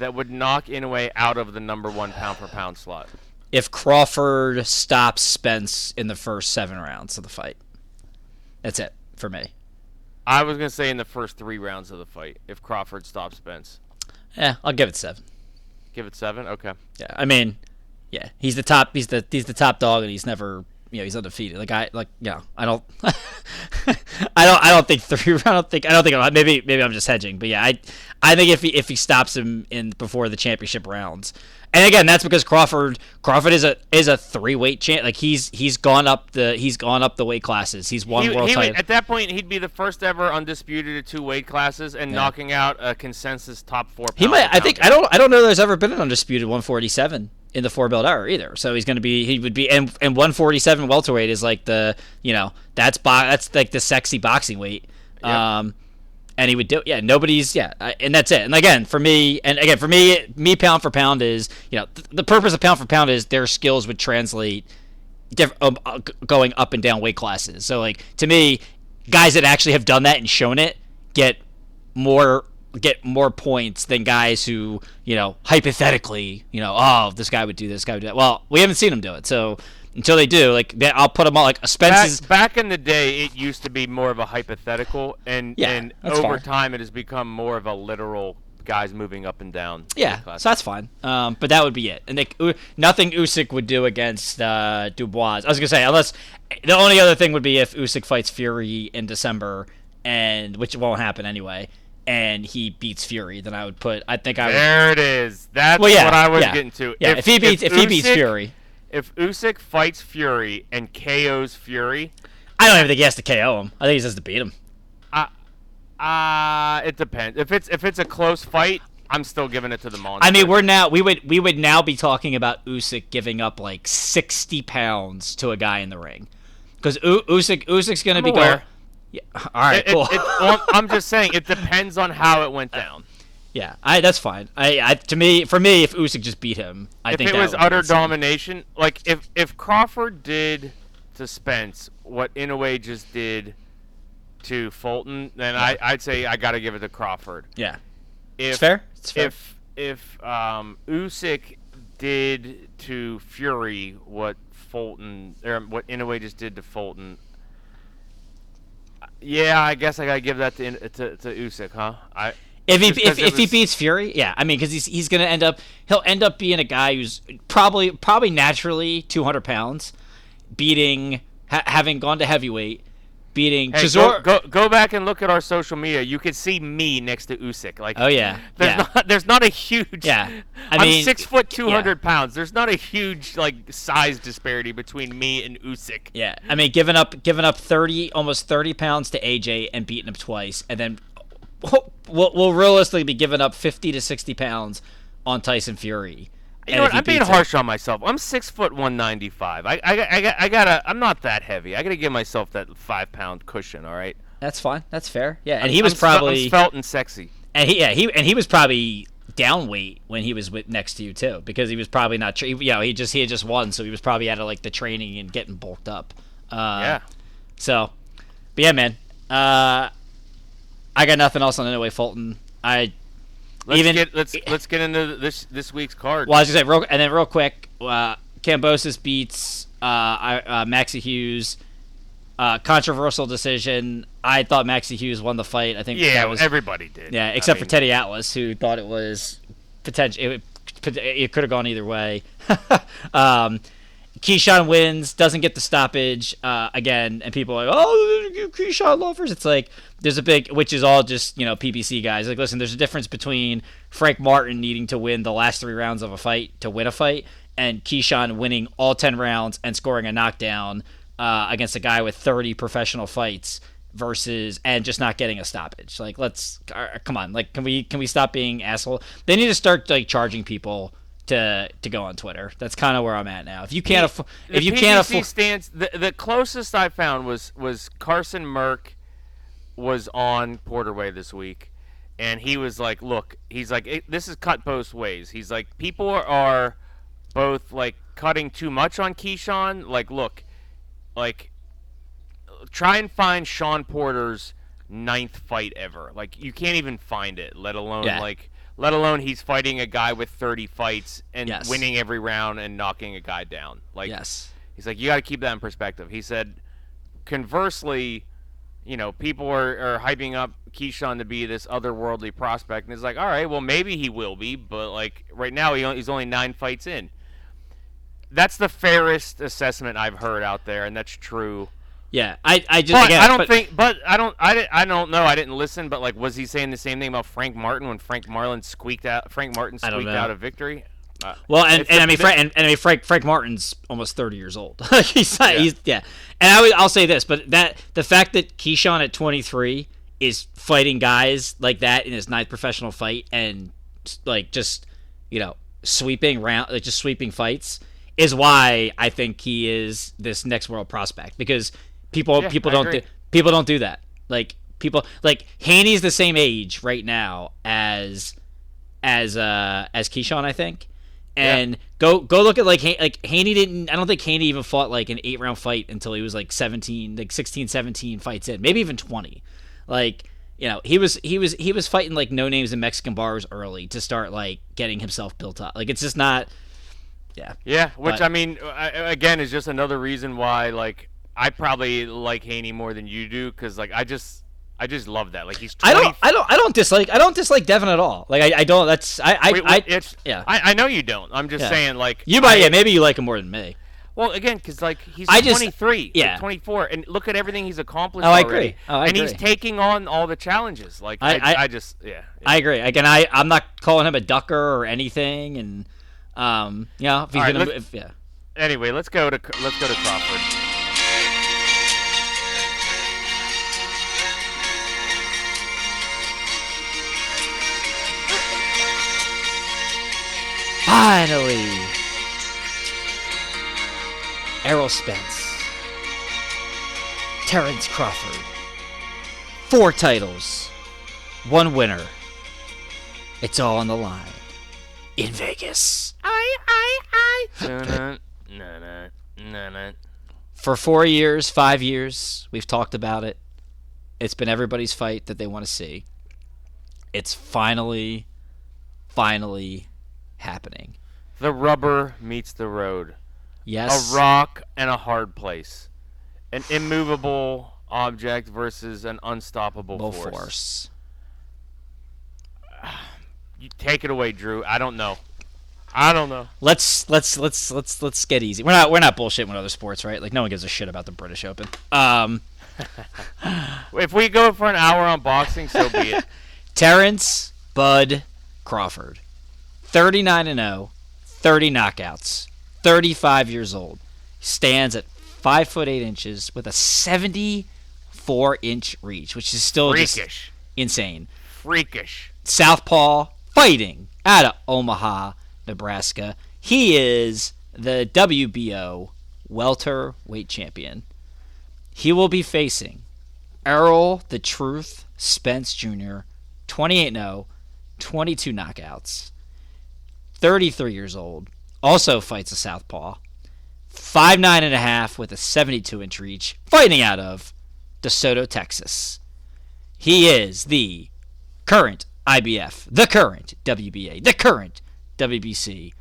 that would knock Inoue out of the number one pound for pound slot? If Crawford stops Spence in the first seven rounds of the fight, that's it for me. I was gonna say in the first three rounds of the fight, if Crawford stops Spence, Yeah, I'll give it seven. give it seven. Okay. Yeah, I mean, yeah, he's the top. He's the he's the top dog, and he's never you know he's undefeated. Like I like yeah, I don't, [LAUGHS] I don't I don't think three. [LAUGHS] I don't think I don't think maybe maybe I'm just hedging, but yeah, I I think if he if he stops him in before the championship rounds. And again, that's because Crawford Crawford is a is a three weight champ. Like he's he's gone up the he's gone up the weight classes. He's won He, world he would, title. at that point, he'd be the first ever undisputed at two weight classes and Yeah. knocking out a consensus top four. He might. I think. I don't. I don't know. There's ever been an undisputed 147 in the four belt era either. So he's going to be. He would be. And and 147 welterweight is like the. You know. That's bo- That's like the sexy boxing weight. Yep. Um, and he would do. Yeah. Nobody's. Yeah. I, and that's it. And again, for me. And again, for me, me pound for pound is. You know, th- the purpose of pound for pound is their skills would translate. Diff- um, uh, going up and down weight classes. So like to me, guys that actually have done that and shown it get more get more points than guys who you know hypothetically you know oh this guy would do this guy would do that. Well, we haven't seen them do it, so until they do, like they, I'll put them all like Spence's. Back, back in the day, it used to be more of a hypothetical, and Yeah, and over time, it has become more of a literal guys moving up and down. Yeah, so that's fine. Um, but that would be it. And they, nothing Usyk would do against uh, Dubois. I was gonna say unless the only other thing would be if Usyk fights Fury in December, and which won't happen anyway, and he beats Fury, then I would put. I think I would. there it is. That's Well, yeah, what I was yeah. getting to. Yeah, if, he beats if, he beats Fury, if Usyk fights Fury and KOs Fury, I don't even think he has to KO him. I think he just has to beat him. uh, it depends. If it's if it's a close fight, I'm still giving it to the monster. I mean, we're now we would we would now be talking about Usyk giving up like sixty pounds to a guy in the ring, because Usyk Usyk's gonna I'm be aware. going. Yeah, all right, It- it- cool. it- well, I'm just saying it depends on how it went down. yeah, I that's fine. I, I to me for me, if Usyk just beat him, I if think it that was utter domination, like if if Crawford did to Spence what Inoue just did to Fulton, then I I'd say I got to give it to Crawford. Yeah, If, it's fair. It's fair. If if um, Usyk did to Fury what Fulton or what Inoue just did to Fulton, yeah, I guess I gotta give that to to, to Usyk, huh? I If he if, if he beats Fury, yeah, I mean, because he's he's gonna end up he'll end up being a guy who's probably probably naturally 200 pounds, beating ha- having gone to heavyweight, beating Hey, Chisora. go, go go back and look at our social media. You can see me next to Usyk. Like, Oh, yeah, there's yeah. not there's not a huge. Yeah, I I am mean, six foot two hundred yeah. pounds. There's not a huge like size disparity between me and Usyk. Yeah, I mean, giving up giving up 30 almost 30 pounds to AJ and beating him twice, and then [LAUGHS] we'll, we'll realistically be giving up 50 to 60 pounds on Tyson Fury. You know what? I'm being beats him- harsh on myself. I'm six foot one ninety five. I I I, got- I gotta. I'm not that heavy. I gotta give myself that five pound cushion. All right. That's fine. That's fair. Yeah, and I'm- he was I'm spe- I'm probably svelte and sexy. and he yeah he and he was probably down weight when he was with next to you too because he was probably not tra- you know he just he had just won so he was probably out of like the training and getting bulked up. Uh, yeah. So, but yeah, man. Uh, I got nothing else on Inoue Fulton. I Let's even- get let's let's get into this this week's card. Well, I was gonna say, real, and then real quick, uh, Kambosos beats uh, I- uh, Maxi Hughes. Uh, controversial decision. I thought Maxi Hughes won the fight. I think yeah, that was everybody did. yeah, I except mean, for Teddy Atlas, who thought it was potential. It, it could have gone either way. [LAUGHS] um, Keyshawn wins, doesn't get the stoppage uh, again, and people are like, "Oh, Keyshawn lovers." It's like there's a big, which is all just you know PBC guys. Like, listen, there's a difference between Frank Martin needing to win the last three rounds of a fight to win a fight, and Keyshawn winning all ten rounds and scoring a knockdown uh, against a guy with 30 professional fights versus and just not getting a stoppage. Like, let's uh, come on. Like, can we can we stop being asshole? They need to start like charging people to to go on Twitter. That's kind of where I'm at now. If you can't afford, The if you can't afford, stance, the, the closest I found was was Carson Merck was on Porterway this week, and he was like, "Look, he's like, this is cut both ways. He's like, people are, are both like cutting too much on Keyshawn. Like, look, like, try and find Shawn Porter's ninth fight ever. Like, you can't even find it, let alone Yeah. like." Let alone he's fighting a guy with 30 fights and Yes. winning every round and knocking a guy down. Like yes, He's like, you got to keep that in perspective. He said, conversely, you know, people are, are hyping up Keyshawn to be this otherworldly prospect, and it's like, all right, well, maybe he will be, but like right now, he, he's only nine fights in. That's the fairest assessment I've heard out there, and that's true. Yeah. I I just But again, I don't but- think, but I don't, I, I don't know. I didn't listen, but like, was he saying the same thing about Frank Martin when Frank Martin squeaked out? Frank Martin squeaked out a victory. Uh, Well, and, and I mean, Frank, and, and I mean, Frank, Frank Martin's almost thirty years old. [LAUGHS] he's, not, Yeah. he's yeah. And I would, I'll say this, but that the fact that Keyshawn at twenty three is fighting guys like that in his ninth professional fight and like just you know sweeping round, like just sweeping fights, is why I think he is this next world prospect because people Yeah, people I don't agree. do, people don't do that. Like people like Haney's the same age right now as as uh as Keyshawn, I think. And go go look at like like Haney didn't I don't think Haney even fought like an 8 round fight until he was like 17 like 16 17 fights in maybe even 20 like you know he was he was he was fighting like no names in Mexican bars early to start like getting himself built up like it's just not yeah Yeah, which But- I mean, I, again, is just another reason why like I probably like Haney more than you do because like I just I just love that. Like he's 20, I don't I don't I don't dislike I don't dislike Devin at all like I, I don't that's I I, Wait, I it's yeah. I, I know you don't. I'm just Yeah. saying like you might I- yeah maybe you like him more than me Well, again, because like he's I just- 23, yeah. like, 24, and look at everything he's accomplished. Oh, I already. agree. Oh, I and he's taking on all the challenges. Like I- I, I, just yeah. yeah. I agree. Again, I I'm not calling him a ducker or anything, and um, you know, if he's All right, gonna, if, yeah, anyway, let's go to let's go to Crawford. Finally, Errol Spence, Terrence Crawford, four titles, one winner. It's all on the line in Vegas. I, I, I. Na na na na na. For four years, five years, we've talked about it. It's been everybody's fight that they want to see. It's finally, finally happening. The rubber meets the road. Yes. A rock and a hard place. An immovable object versus an unstoppable Full force. force. [SIGHS] You take it away, Drew. I don't know. I don't know. Let's let's let's let's let's get easy. We're not we're not bullshitting with other sports, right? Like no one gives a shit about the British Open. Um, [LAUGHS] If we go for an hour on boxing, so be it. [LAUGHS] Terrence Bud Crawford, 39 and 0, 30 knockouts, 35 years old, stands at five foot eight inches with a 74 inch reach, which is still just Freakish. insane. Freakish. Southpaw fighting out of Omaha, Nebraska. He is the WBO welterweight champion. He will be facing Errol the Truth Spence Jr., 28 0, 22 knockouts, 33 years old, also fights a Southpaw, 5'9 and a half with a 72 inch reach, fighting out of DeSoto, Texas. He is the current IBF, the current WBA, the current WBC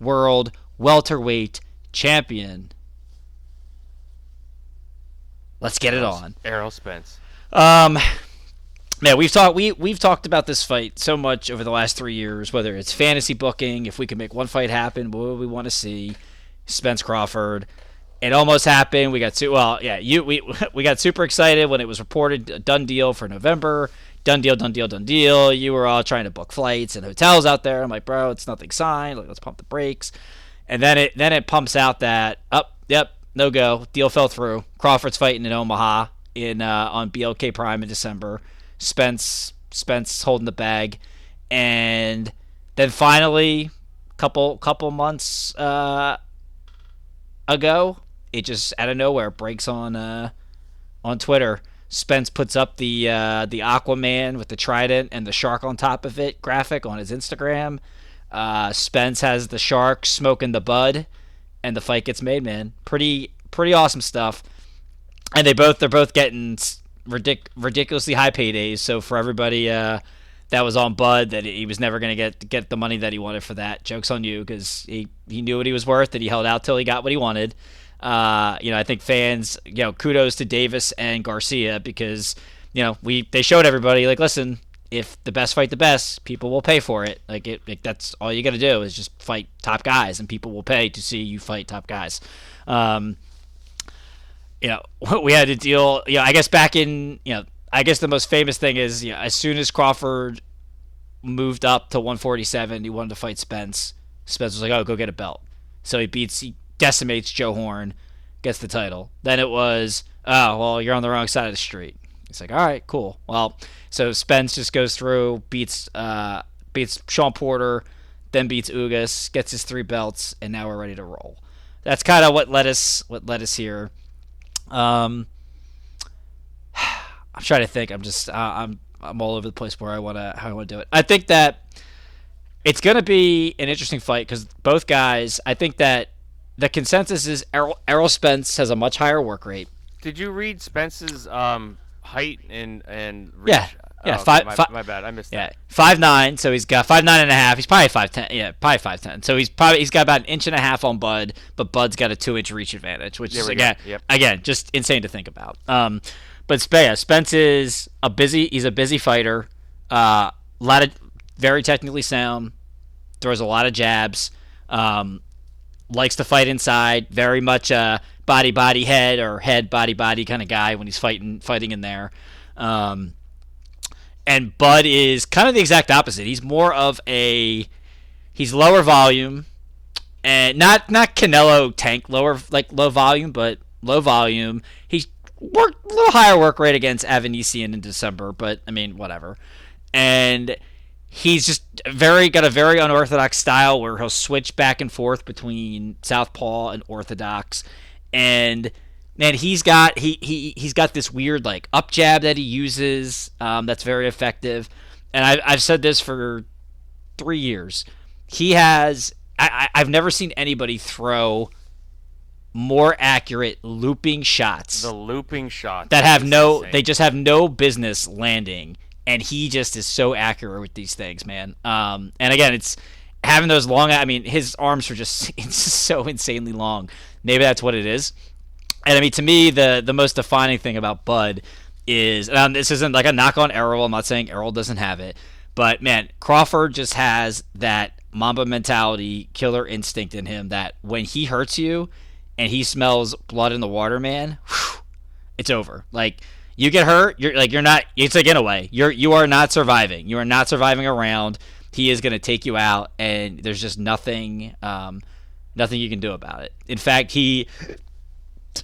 World Welterweight Champion. Let's get it on. Errol Spence. Um, man, we've talked we we've talked about this fight so much over the last three years. Whether it's fantasy booking, if we could make one fight happen, what would we want to see? Spence Crawford. It almost happened. We got su- well, yeah. You we [LAUGHS] we got super excited when it was reported a done deal for November. Done deal, done deal, done deal. You were all trying to book flights and hotels out there. I'm like, bro, it's nothing signed. Like, let's pump the brakes. And then it then it pumps out that up, yep, no go. Deal fell through. Crawford's fighting in Omaha in uh, on BLK Prime in December. Spence Spence holding the bag, and then finally, couple couple months uh, ago, it just out of nowhere breaks on uh, on Twitter. Spence puts up the uh, the Aquaman with the trident and the shark on top of it graphic on his Instagram. Uh, Spence has the shark smoking the bud, and the fight gets made. Man, pretty pretty awesome stuff. And they both they're both getting ridic- ridiculously high paydays. So for everybody uh, that was on Bud, that he was never going to get get the money that he wanted for that. Jokes on you because he he knew what he was worth, and he held out till he got what he wanted. Uh, you know, I think fans, you know, kudos to Davis and Garcia because you know we they showed everybody like, listen, if the best fight the best, people will pay for it. Like it, like that's all you got to do is just fight top guys, and people will pay to see you fight top guys. Um, you know, [LAUGHS] we had to deal. You know, I guess back in you know, I guess the most famous thing is you know, as soon as Crawford moved up to 147, he wanted to fight Spence. Spence was like, "Oh, go get a belt." So he beats, he decimates Joe Horn, gets the title. Then it was, "Oh, well, you're on the wrong side of the street." He's like, "All right, cool." Well, so Spence just goes through, beats, uh, beats Shawn Porter, then beats Ugas, gets his three belts, and now we're ready to roll. That's kind of what led us, what led us here. Um, [SIGHS] I'm trying to think. I'm just uh, I'm I'm all over the place where I want to how I want to do it. I think that it's going to be an interesting fight because both guys. I think that the consensus is Errol, Errol Spence has a much higher work rate. Did you read Spence's um, height and and reach? Yeah. Yeah, Oh, five- my, fi- my bad. I missed Yeah, that. five nine. So he's got five nine and a half. He's probably five ten. Yeah, probably five ten. So he's probably he's got about an inch and a half on Bud, but Bud's got a two inch reach advantage, which There is again Yep. again just insane to think about. Um, but Spence, Spence is a busy. He's a busy fighter. Uh, a lot of very technically sound. Throws a lot of jabs. Um, likes to fight inside. Very much a body body head or head body body kind of guy when he's fighting fighting in there. Um, and Bud is kind of the exact opposite. He's more of a he's lower volume and not not Canelo tank lower like low volume, but low volume. He's worked a little higher work rate against Avanesyan in December, but I mean whatever. And he's just very got a very unorthodox style where he'll switch back and forth between southpaw and orthodox, and man, he's got he he he's got this weird like up jab that he uses um, that's very effective, and I, I've said this for three years. He has I, I I've never seen anybody throw more accurate looping shots The looping shot that have no insane. they just have no business landing. And he just is so accurate with these things man. Um and again it's having those long i mean his arms are just [LAUGHS] it's just so insanely long. Maybe that's what it is and i mean to me the the most defining thing about bud is and this isn't like a knock on errol i'm not saying errol doesn't have it but man crawford just has that mamba mentality killer instinct in him that when he hurts you and he smells blood in the water man whew, it's over. Like you get hurt, you're like you're not. It's like in a getaway. You're you are not surviving. You are not surviving around. He is going to take you out, and there's just nothing, um, nothing you can do about it. In fact, he,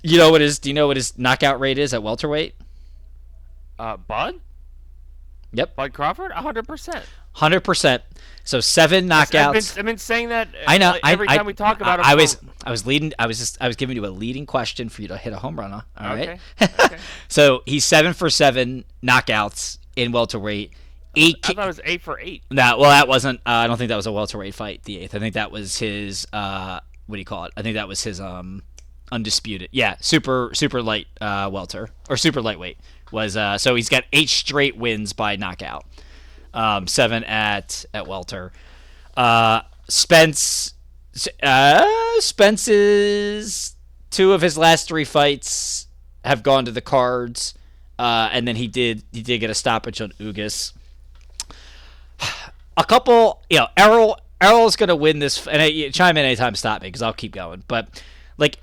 you know what his, do you know what his knockout rate is at welterweight? uh, Bud Yep, Bud Crawford hundred percent. hundred percent. So seven I've knockouts. been, I've been saying that. uh, I know. I- every I, time we talk about it. I was, I was leading. I was just, I was giving you a leading question for you to hit a home run on. All right. Okay, [LAUGHS] okay. so he's seven for seven knockouts in welterweight. Eight. I thought it was eight for eight. No, well, that wasn't. Uh, I don't think that was a welterweight fight. The eighth. I think that was his. Uh, what do you call it? I think that was his um, undisputed. Yeah, super super light uh, welter or super lightweight was. Uh, so he's got eight straight wins by knockout. Um, seven at at welter. Uh, Spence. Uh, Spence's two of his last three fights have gone to the cards. Uh, and then he did he did get a stoppage on Ugas [SIGHS] a couple, you know, Errol Errol's gonna win this, and I, chime in anytime, stop me because I'll keep going. But like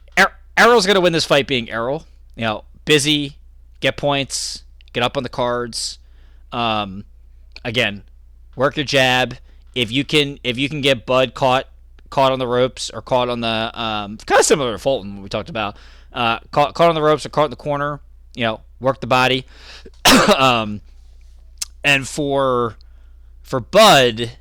er, Errol's gonna win this fight being Errol. You know, busy, get points, get up on the cards. Um, again, work your jab. If you can, if you can get Bud caught caught on the ropes or caught on the um, kind of similar to Fulton we talked about, uh, caught caught on the ropes or caught in the corner. You know, work the body. [COUGHS] um, and for for Bud,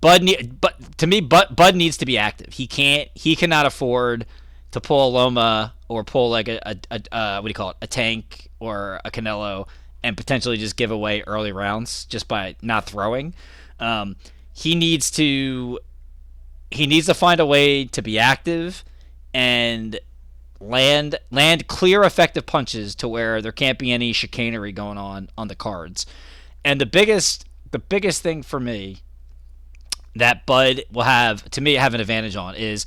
Bud, but to me, Bud, Bud needs to be active. He can't. He cannot afford to pull a Loma or pull like a, a, a uh, what do you call it, a tank or a Canelo, and potentially just give away early rounds just by not throwing. Um, he needs to. He needs to find a way to be active and land land clear effective punches to where there can't be any chicanery going on on the cards. And the biggest the biggest thing for me that Bud will have to me have an advantage on is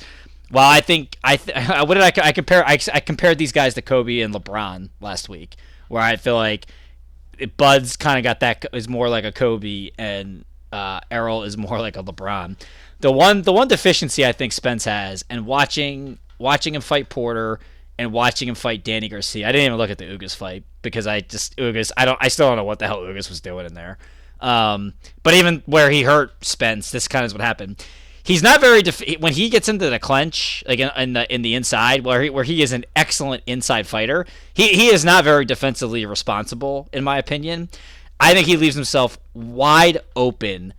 while I think I th- [LAUGHS] what did I, I compare I, I compared these guys to Kobe and LeBron last week where I feel like Bud's kind of got that is more like a Kobe and uh, Errol is more [LAUGHS] like a LeBron. The one the one deficiency I think Spence has and watching watching him fight Porter and watching him fight Danny Garcia. I didn't even look at the Ugas fight because I just Ugas. I don't. I still don't know what the hell Ugas was doing in there. Um, but even where he hurt Spence, this kind of is what happened. He's not very def- when he gets into the clinch, like in, in the in the inside, where he, where he is an excellent inside fighter. He he is not very defensively responsible, in my opinion. I think he leaves himself wide open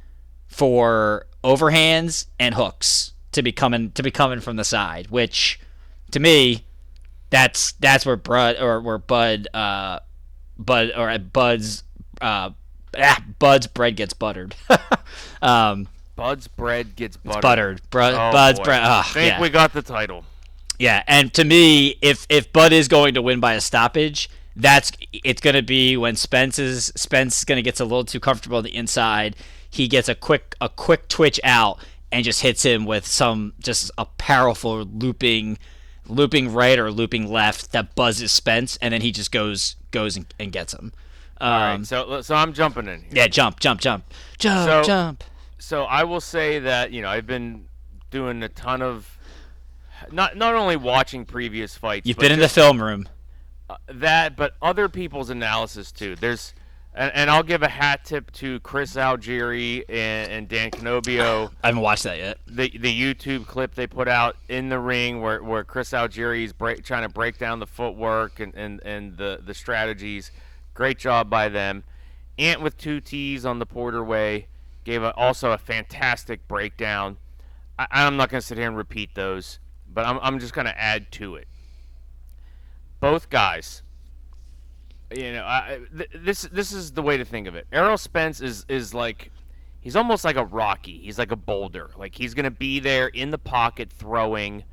for overhands and hooks to be coming to be coming from the side, which to me that's that's where Bud or where Bud uh Bud or Bud's uh ah, Bud's bread gets buttered. [LAUGHS] um Bud's bread gets buttered. buttered. Bru- Oh, Bud's boy. bread. Oh, think yeah. we got the title. Yeah, and to me, if if Bud is going to win by a stoppage, that's it's going to be when Spence is Spence is going to get a little too comfortable on the inside. He gets a quick a quick twitch out and just hits him with some just a powerful looping looping right or looping left that buzzes Spence, and then he just goes goes and, and gets him. Um, All right, so so I'm jumping in. Here. yeah, jump, jump, jump, jump, So- jump. So I will say that you know I've been doing a ton of not not only watching previous fights. You've been in the film room. Uh, that, but other people's analysis too. There's and, and I'll give a hat tip to Chris Algieri and, and Dan Canobbio. [SIGHS] I haven't watched that yet. the the YouTube clip they put out in the ring where, where Chris Algieri is break, trying to break down the footwork and, and, and the, the strategies. Great job by them. Ant with two T's on the Porter Way gave a, also a fantastic breakdown. I, I'm not going to sit here and repeat those, but I'm, I'm just going to add to it. Both guys, you know, I, th- this this is the way to think of it. Errol Spence is is like he's almost like a Rocky. He's like a boulder. Like he's going to be there in the pocket throwing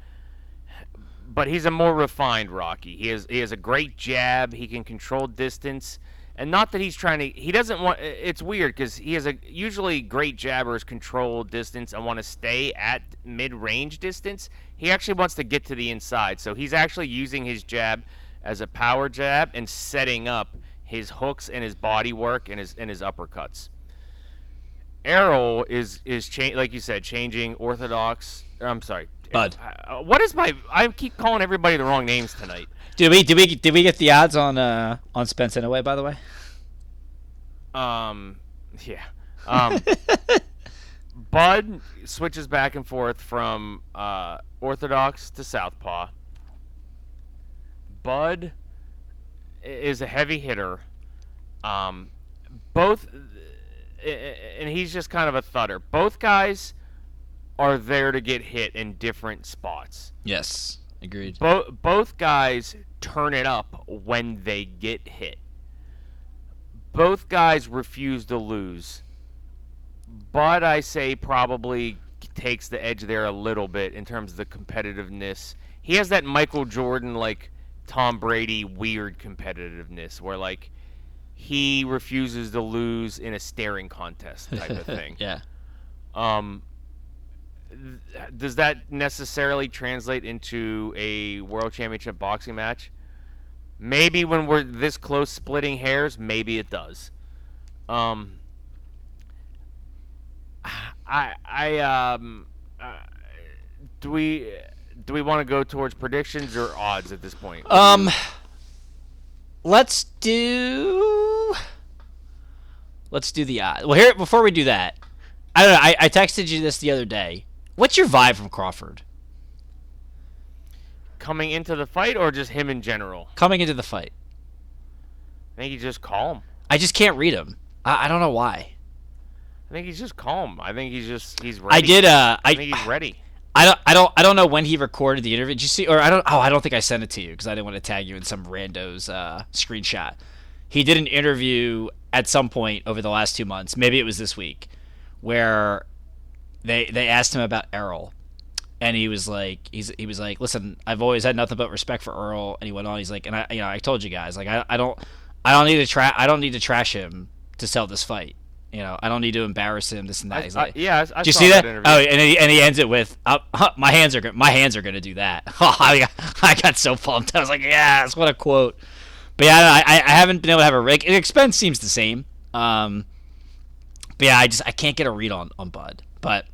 but he's a more refined Rocky. He has he has a great jab. He can control distance, and not that he's trying to. He doesn't want. It's weird because he has a usually great jabbers control distance and want to stay at mid range distance. He actually wants to get to the inside, so he's actually using his jab as a power jab and setting up his hooks and his body work and his and his uppercuts. Errol is is cha- like you said, changing orthodox. I'm sorry, Bud. uh, what is my? I keep calling everybody the wrong names tonight. Did we did we did we get the odds on uh on Spence anyway? By the way. Um, yeah. Um, [LAUGHS] Bud switches back and forth from uh, orthodox to southpaw. Bud is a heavy hitter. Um, both, i- i- and he's just kind of a thudder. Both guys are there to get hit in different spots. Yes. Agreed. Both both guys turn it up when they get hit. Both guys refuse to lose. But I say probably takes the edge there a little bit in terms of the competitiveness. He has that Michael Jordan like Tom Brady weird competitiveness where like he refuses to lose in a staring contest type of [LAUGHS] thing. yeah. Um, does that necessarily translate into a world championship boxing match? Maybe when we're this close splitting hairs, maybe it does. Um, I I um, uh, do we do we want to go towards predictions or odds at this point? Um. Let's do. Let's do the odds. Well, here before we do that, I don't know. I, I texted you this the other day. What's your vibe from Crawford coming into the fight or just him in general? coming into the fight? I think he's just calm. I just can't read him. I, I don't know why. I think he's just calm. I think he's just he's ready. I did. Uh, I I think he's ready. I don't, I don't, I don't know when he recorded the interview. Did you see? Or I don't. Oh, I don't think I sent it to you because I didn't want to tag you in some rando's uh, screenshot. He did an interview at some point over the last two months. Maybe it was this week, where they they asked him about Errol, and he was like, he's he was like, listen, I've always had nothing but respect for Earl, and he went on. He's like, and I, you know, I told you guys, like, I, I don't, I don't need to tra- I don't need to trash him to sell this fight. You know, I don't need to embarrass him. This and that. I, He's I- like, yeah, I, did you see that? interview. Oh, and he, and he ends it with, uh, huh, "My hands are my hands are going to do that." Oh, [LAUGHS] I, got, I got so pumped. I was like, "Yes, what a quote!" But yeah, I, I, I haven't been able to have a rig. Expense seems the same. Um, but yeah, I just I can't get a read on, on Bud. But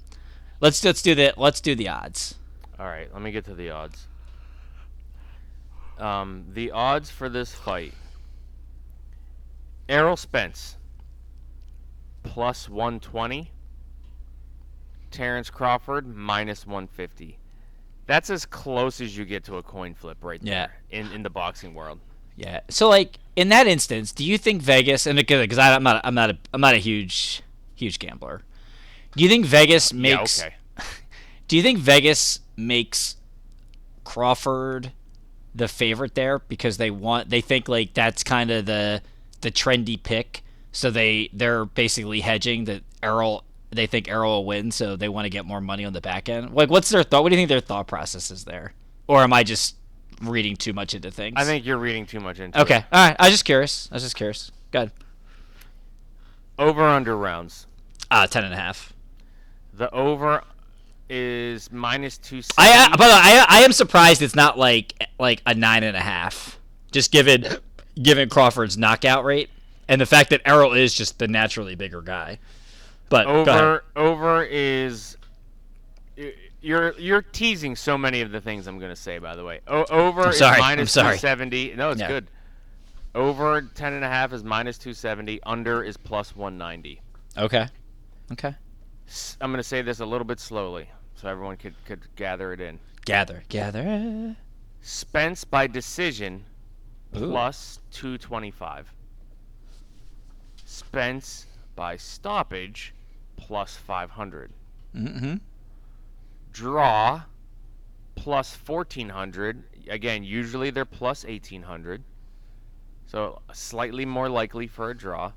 let's let's do the let's do the odds. All right, let me get to the odds. Um, the odds for this fight: Errol Spence plus 120, Terrence Crawford minus 150. That's as close as you get to a coin flip right Yeah. there in, in the boxing world. Yeah. So like in that instance, do you think Vegas and because I'm not I'm not a I'm not a huge huge gambler. Do you think Vegas makes yeah, okay. [LAUGHS] Do you think Vegas makes Crawford the favorite there because they want they think like that's kind of the the trendy pick, so they they're basically hedging that Errol they think Errol will win, so they want to get more money on the back end. Like, what's their thought? What do you think their thought process is there, or am I just reading too much into things? I think you're reading too much into Okay, it. all right. I was just curious. I was just curious. Good. Over under rounds. Uh, ten and a half. The over is minus 270. I, uh, but I, I am surprised it's not like like a nine and a half. Just given given Crawford's knockout rate and the fact that Errol is just the naturally bigger guy. But over over is you're you're teasing so many of the things I'm gonna say by the way. O- over I'm sorry, is I'm sorry. 270. No, it's Yeah. good. Over 10 and a half is minus 270. Under is plus 190. Okay. Okay. I'm gonna say this a little bit slowly so everyone could could gather it in. Gather. Gather. Spence by decision Ooh. plus 225. Spence by stoppage plus 500. Mm-hmm. Draw plus 1400. Again, usually they're plus 1800. So slightly more likely for a draw.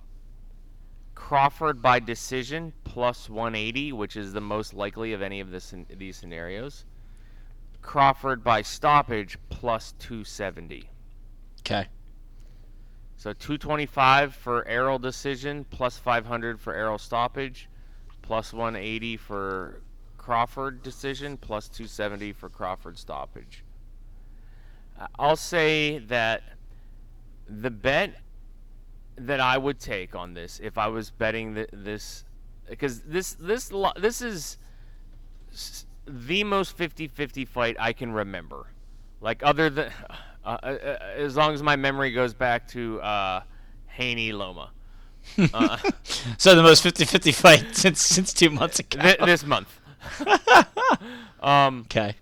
Crawford by decision plus 180, which is the most likely of any of this these scenarios. Crawford by stoppage plus 270. Okay. So 225 for Errol decision, plus 500 for Errol stoppage, plus 180 for Crawford decision, plus 270 for Crawford stoppage. Uh, I'll say that the bet that I would take on this if I was betting th- this because this this this is the most 50-50 fight I can remember. Like other than uh, uh, uh, as long as my memory goes back to uh, Haney Loma. [LAUGHS] Uh, So the most 50-50 fight since since two months ago. th- this month. [LAUGHS] um, okay.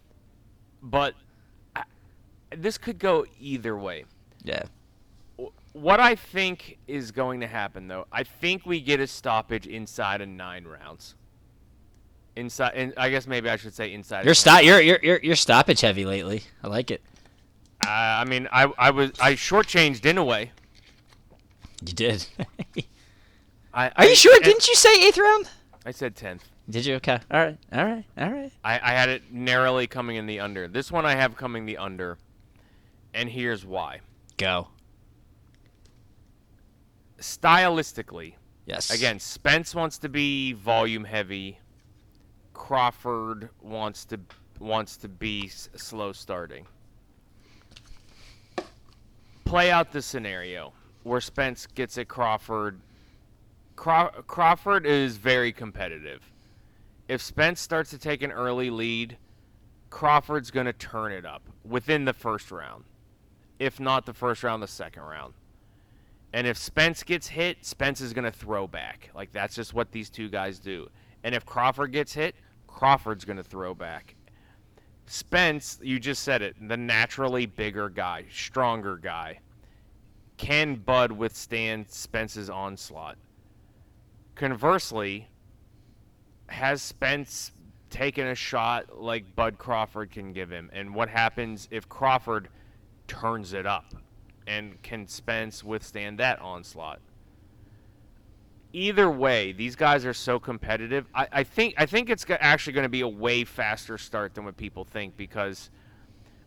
but I, this could go either way. Yeah. What I think is going to happen, though, I think we get a stoppage inside of nine rounds. Inside, in, I guess maybe I should say inside. You're 10. stop. You're you're you're you're stoppage heavy lately. I like it. Uh, I mean, I I was I shortchanged in a way. You did. [LAUGHS] I, Are you sure? and- Didn't you say eighth round? I said tenth? Did you? Okay. All right. All right. All right. I, I had it narrowly coming in the under. This one I have coming the under, and here's why. Go. Stylistically, Yes. again, Spence wants to be volume heavy. Crawford wants to wants to be s- slow starting. Play out the scenario where Spence gets at Crawford. Craw- Crawford is very competitive. If Spence starts to take an early lead, Crawford's going to turn it up within the first round. If not the first round, the second round. And if Spence gets hit, Spence is going to throw back. Like that's just what these two guys do. And if Crawford gets hit, Crawford's going to throw back. Spence, you just said it, the naturally bigger guy, stronger guy. Can Bud withstand Spence's onslaught? Conversely, has Spence taken a shot like Bud Crawford can give him? And what happens if Crawford turns it up? And can Spence withstand that onslaught? Either way, these guys are so competitive. I, I think I think it's actually going to be a way faster start than what people think because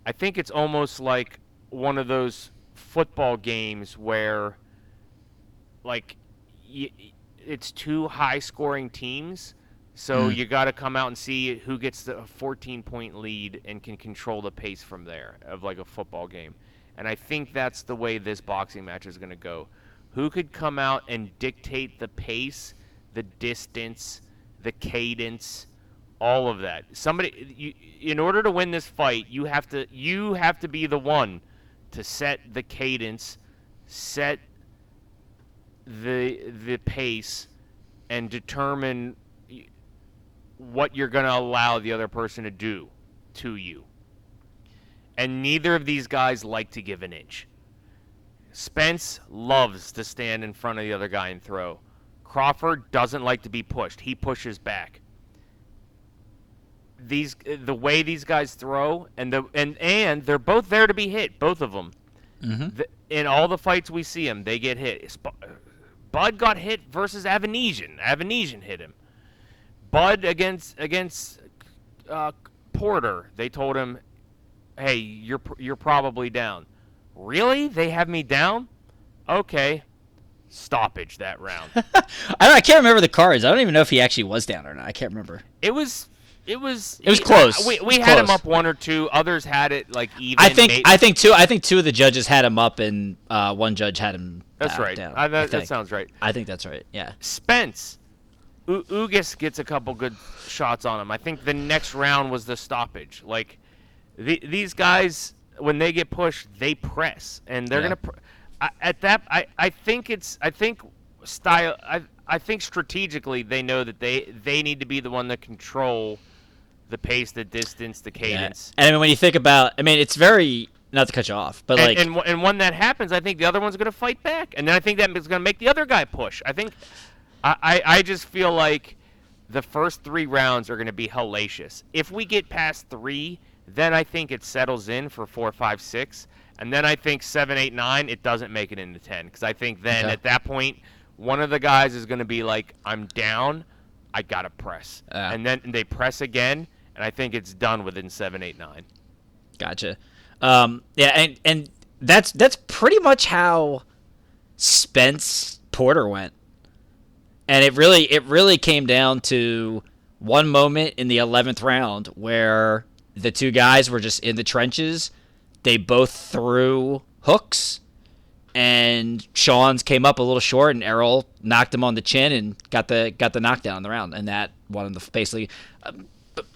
I think it's almost like one of those football games where, like, y- it's two high-scoring teams, so Mm. you got to come out and see who gets the 14-point lead and can control the pace from there of like a football game. And I think that's the way this boxing match is going to go. Who could come out and dictate the pace, the distance, the cadence, all of that? Somebody, you, in order to win this fight, you have to you have to be the one to set the cadence, set the the pace, and determine what you're going to allow the other person to do to you. And neither of these guys like to give an inch. Spence loves to stand in front of the other guy and throw. Crawford doesn't like to be pushed. He pushes back. These the way these guys throw and the and and they're both there to be hit, both of them. Mm-hmm. The, in all the fights we see him, they get hit. Bud got hit versus Avanesyan. Avanesyan hit him. Bud against against uh, Porter, they told him, "Hey, you're you're probably down." Really? They have me down? Okay. Stoppage that round. [LAUGHS] I don't. I can't remember the cards. I don't even know if he actually was down or not. I can't remember. it was it was It was he- close. We, we had him up one or two. Others had it like even. I think. I think two. I think two of the judges had him up, and uh, one judge had him. that's uh, right. Down, I, I that, that sounds right. I think that's right. Yeah. Spence, U- Ugas gets a couple good shots on him. I think the next round was the stoppage. Like the, these guys, when they get pushed, they press, and they're Yeah. gonna. Pr- I, at that, I, I think it's. I think style. I I think strategically they know that they they need to be the one that control the pace, the distance, the Yeah. cadence. And I mean, when you think about, I mean, it's very not to cut you off, but and, like, and and when that happens, I think the other one's going to fight back, and then I think that is going to make the other guy push. I think, I, I, I just feel like the first three rounds are going to be hellacious. If we get past three, then I think it settles in for four, five, six, and then I think seven, eight, nine, it doesn't make it into ten because I think then Okay. at that point, one of the guys is going to be like, I'm down, I gotta press, Yeah. and then they press again, and I think it's done within seven, eight, nine. Gotcha. Um, yeah, and and that's that's pretty much how Spence Porter went, and it really it really came down to one moment in the eleventh round where the two guys were just in the trenches. They both threw hooks, and Shawn's came up a little short, and Errol knocked him on the chin and got the got the knockdown in the round, and that won him the basically, uh,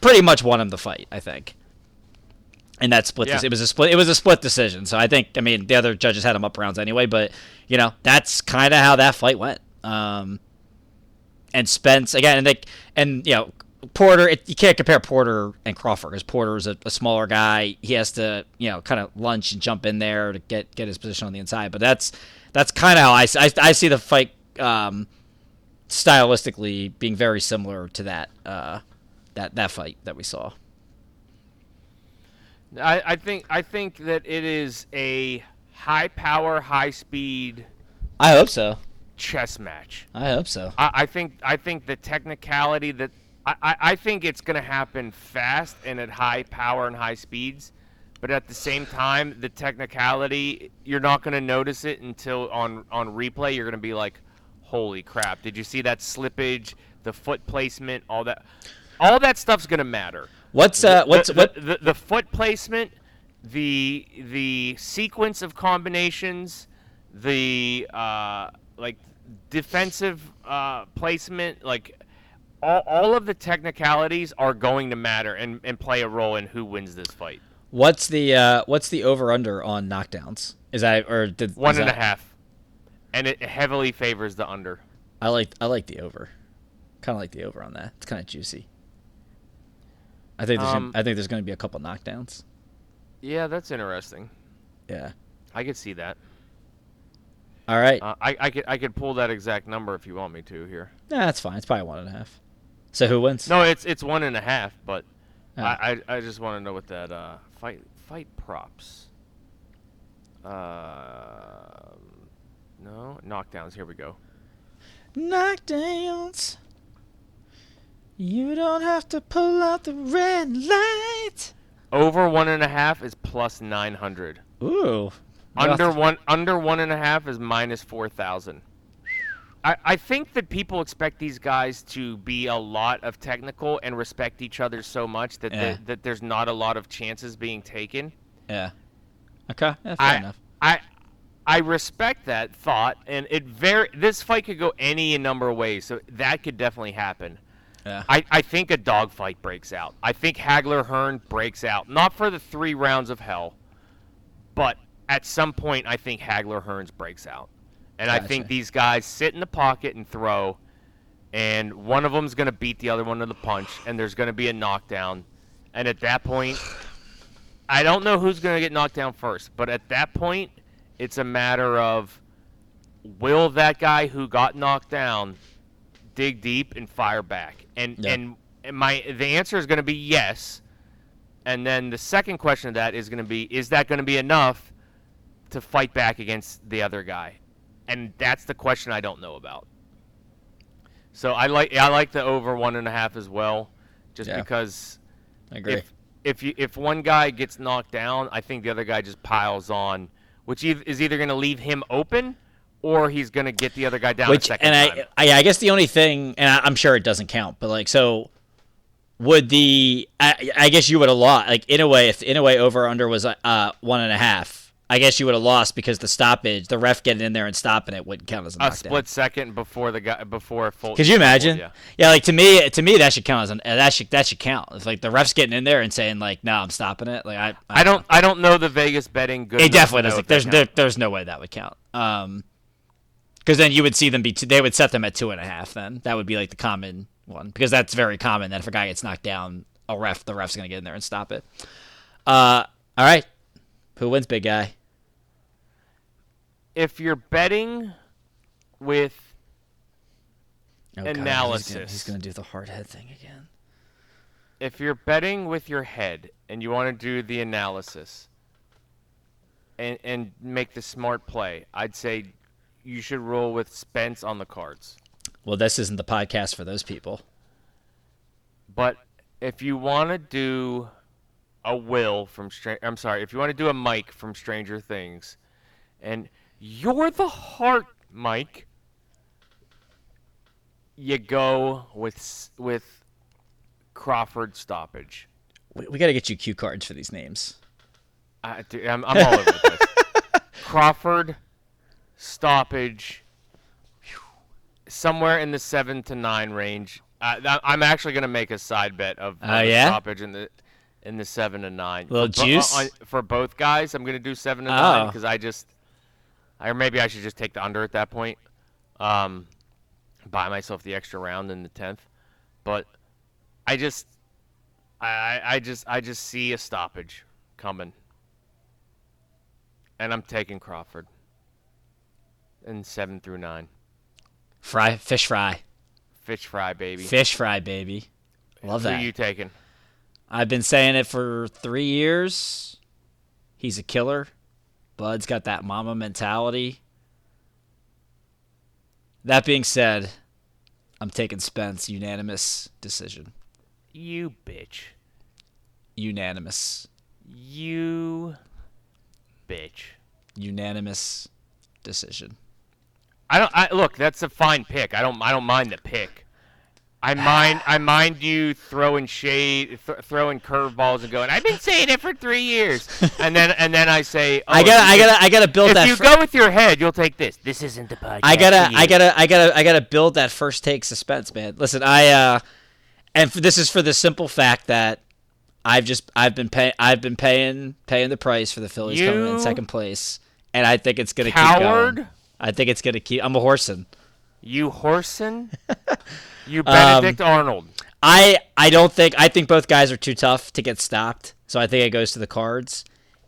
pretty much won him the fight, I think and that split. Yeah. It was a split. It was a split decision. So I think. I mean, the other judges had him up rounds anyway. But you know, that's kind of how that fight went. Um, and Spence again, and they, and you know, Porter. It, you can't compare Porter and Crawford because Porter is a, a smaller guy. He has to you know kind of lunge and jump in there to get get his position on the inside. But that's that's kind of how I, I, I see the fight um, stylistically being very similar to that uh, that that fight that we saw. I, I think I think that it is a high power, high speed I hope so. chess match. I hope so. I, I think I think the technicality that I, I, think it's gonna happen fast and at high power and high speeds, but at the same time the technicality you're not gonna notice it until on on replay you're gonna be like, holy crap! Did you see that slippage, the foot placement, all that? All that stuff's gonna matter. What's uh The- what's the, what the, the foot placement, the the sequence of combinations, the uh, like defensive uh, placement, like all, all of the technicalities are going to matter and, and play a role in who wins this fight. what's the uh what's the over under on knockdowns? Is that or did One and a half, and it heavily favors the under. I like I like the over. Kind of like the over on that. It's kind of juicy. I think there's Um, gonna, I think there's going to be a couple knockdowns. Yeah, that's interesting. Yeah. I could see that. All right. Uh, I, I could I could pull that exact number if you want me to here. nah, that's fine. It's probably one and a half. So who wins? No, it's it's one and a half, but Oh. I, I I just want to know what that uh, fight fight props. Uh, no knockdowns. Here we go. Knockdowns. You don't have to pull out the red light. Over one and a half is plus nine hundred. Ooh. Under one under one and a half is minus four thousand. I, I think that people expect these guys to be a lot of technical and respect each other so much that Yeah. the, that there's not a lot of chances being taken. Yeah. Okay. Yeah, fair I, enough. I I respect that thought, and it very this fight could go any number of ways, so that could definitely happen. Yeah. I, I think a dogfight breaks out. I think Hagler Hearn breaks out, not for the three rounds of hell, but at some point I think Hagler Hearns breaks out, and I think these guys sit in the pocket and throw, and one of them's gonna beat the other one to the punch, and there's gonna be a knockdown, and at that point, I don't know who's gonna get knocked down first, but at that point, it's a matter of will that guy who got knocked down dig deep and fire back? And Yeah. and, and my the answer is going to be yes. And then the second question of that is going to be is that going to be enough to fight back against the other guy? And that's the question I don't know about. So I like I like the over one and a half as well, just Yeah. because I agree. if if you if one guy gets knocked down, I think the other guy just piles on, which is either going to leave him open or he's going to get the other guy down a Which second and. I, I I guess the only thing, and I, I'm sure it doesn't count, but like so, would the I, I guess you would a lot Like in a way, if in a way over under was uh one and a half, I guess you would have lost because the stoppage, the ref getting in there and stopping it wouldn't count as a a split second before the guy before full. Could you imagine? Yeah. Yeah, like to me, to me that should count as an uh, that should that should count. It's like the ref's getting in there and saying like, "No, I'm stopping it." Like I, I don't I don't know the Vegas betting good. It definitely doesn't. There's there, there's no way that would count. Um, because then you would see them be two, they would set them at two and a half. Then that would be like the common one because that's very common. That if a guy gets knocked down, a ref the ref's gonna get in there and stop it. Uh, all right. Who wins, big guy? If you're betting with Oh, God, he's gonna- Analysis. He's going to do the hard head thing again. if you're betting with your head and you want to do the analysis and and make the smart play, I'd say you should roll with Spence on the cards. Well, this isn't the podcast for those people. But if you want to do a Will from Str- I'm sorry, if you want to do a Mike from Stranger Things, and you're the heart, Mike, you go with with Crawford stoppage. We, we got to get you cue cards for these names. I, dude, I'm, I'm all over place. [LAUGHS] Crawford, stoppage, somewhere in the seven to nine range. Uh, I'm actually gonna make a side bet of, Oh, the yeah? stoppage in the in the seven to nine. Little For bo- juice? on- for both guys. I'm gonna do seven to nine because I just, or maybe I should just take the under at that point. Um, buy myself the extra round in the tenth, but I just, I, I just, I just see a stoppage coming and I'm taking Crawford. In seven through nine, Fry, fish fry, fish fry, baby. fish fry, baby. Love that. Who you taking? I've been saying it for three years. He's a killer. Bud's got that mama mentality. That being said, I'm taking Spence. Unanimous decision. You bitch. Unanimous. You bitch. Unanimous decision. I don't. I look. That's a fine pick. I don't. I don't mind the pick. I mind. I mind you throwing shade, th- throwing curveballs, and going. I've been saying it for three years, [LAUGHS] and then and then I say. Oh, I gotta, I gotta, I gotta build If that. If you fir- go with your head, you'll take this. This isn't the podcast. I gotta, I gotta, I gotta, I gotta build that first take suspense, man. Listen, I, uh, and for, this is for the simple fact that I've just, I've been paying, I've been paying, paying the price for the Phillies coming in second place, and I think it's gonna keep going. I think it's gonna keep. I'm a horsing. You Horson. [LAUGHS] you Um, Benedict Arnold. I, I don't think, I think both guys are too tough to get stopped, so I think it goes to the cards.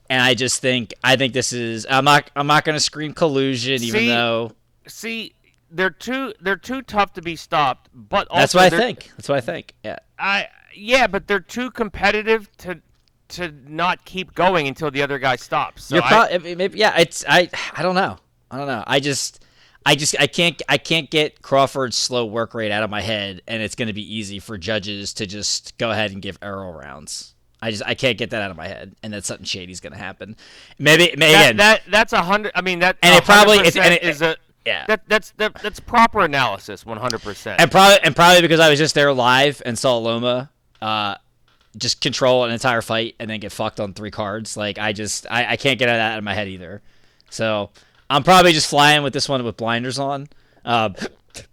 And I just think, I think this is. I'm not, I'm not gonna scream collusion, even though See, they're too they're too tough to be stopped. But that's what I think. That's what I think. Yeah. I yeah, but they're too competitive to to not keep going until the other guy stops. So I- pro- maybe, yeah, it's I I don't know. I don't know. I just I just I can't I can't get Crawford's slow work rate out of my head and it's going to be easy for judges to just go ahead and give Errol rounds. I just I can't get that out of my head and that something shady's going to happen. Maybe, maybe that, again. that that's a hundred. I mean that And it probably- it's- and it- is a yeah. That that's that, that's proper analysis. One hundred percent. and probably and probably because I was just there live and saw Loma uh just control an entire fight and then get fucked on three cards. Like I just I, I can't get that out of my head either. So I'm probably just flying with this one with blinders on. Um,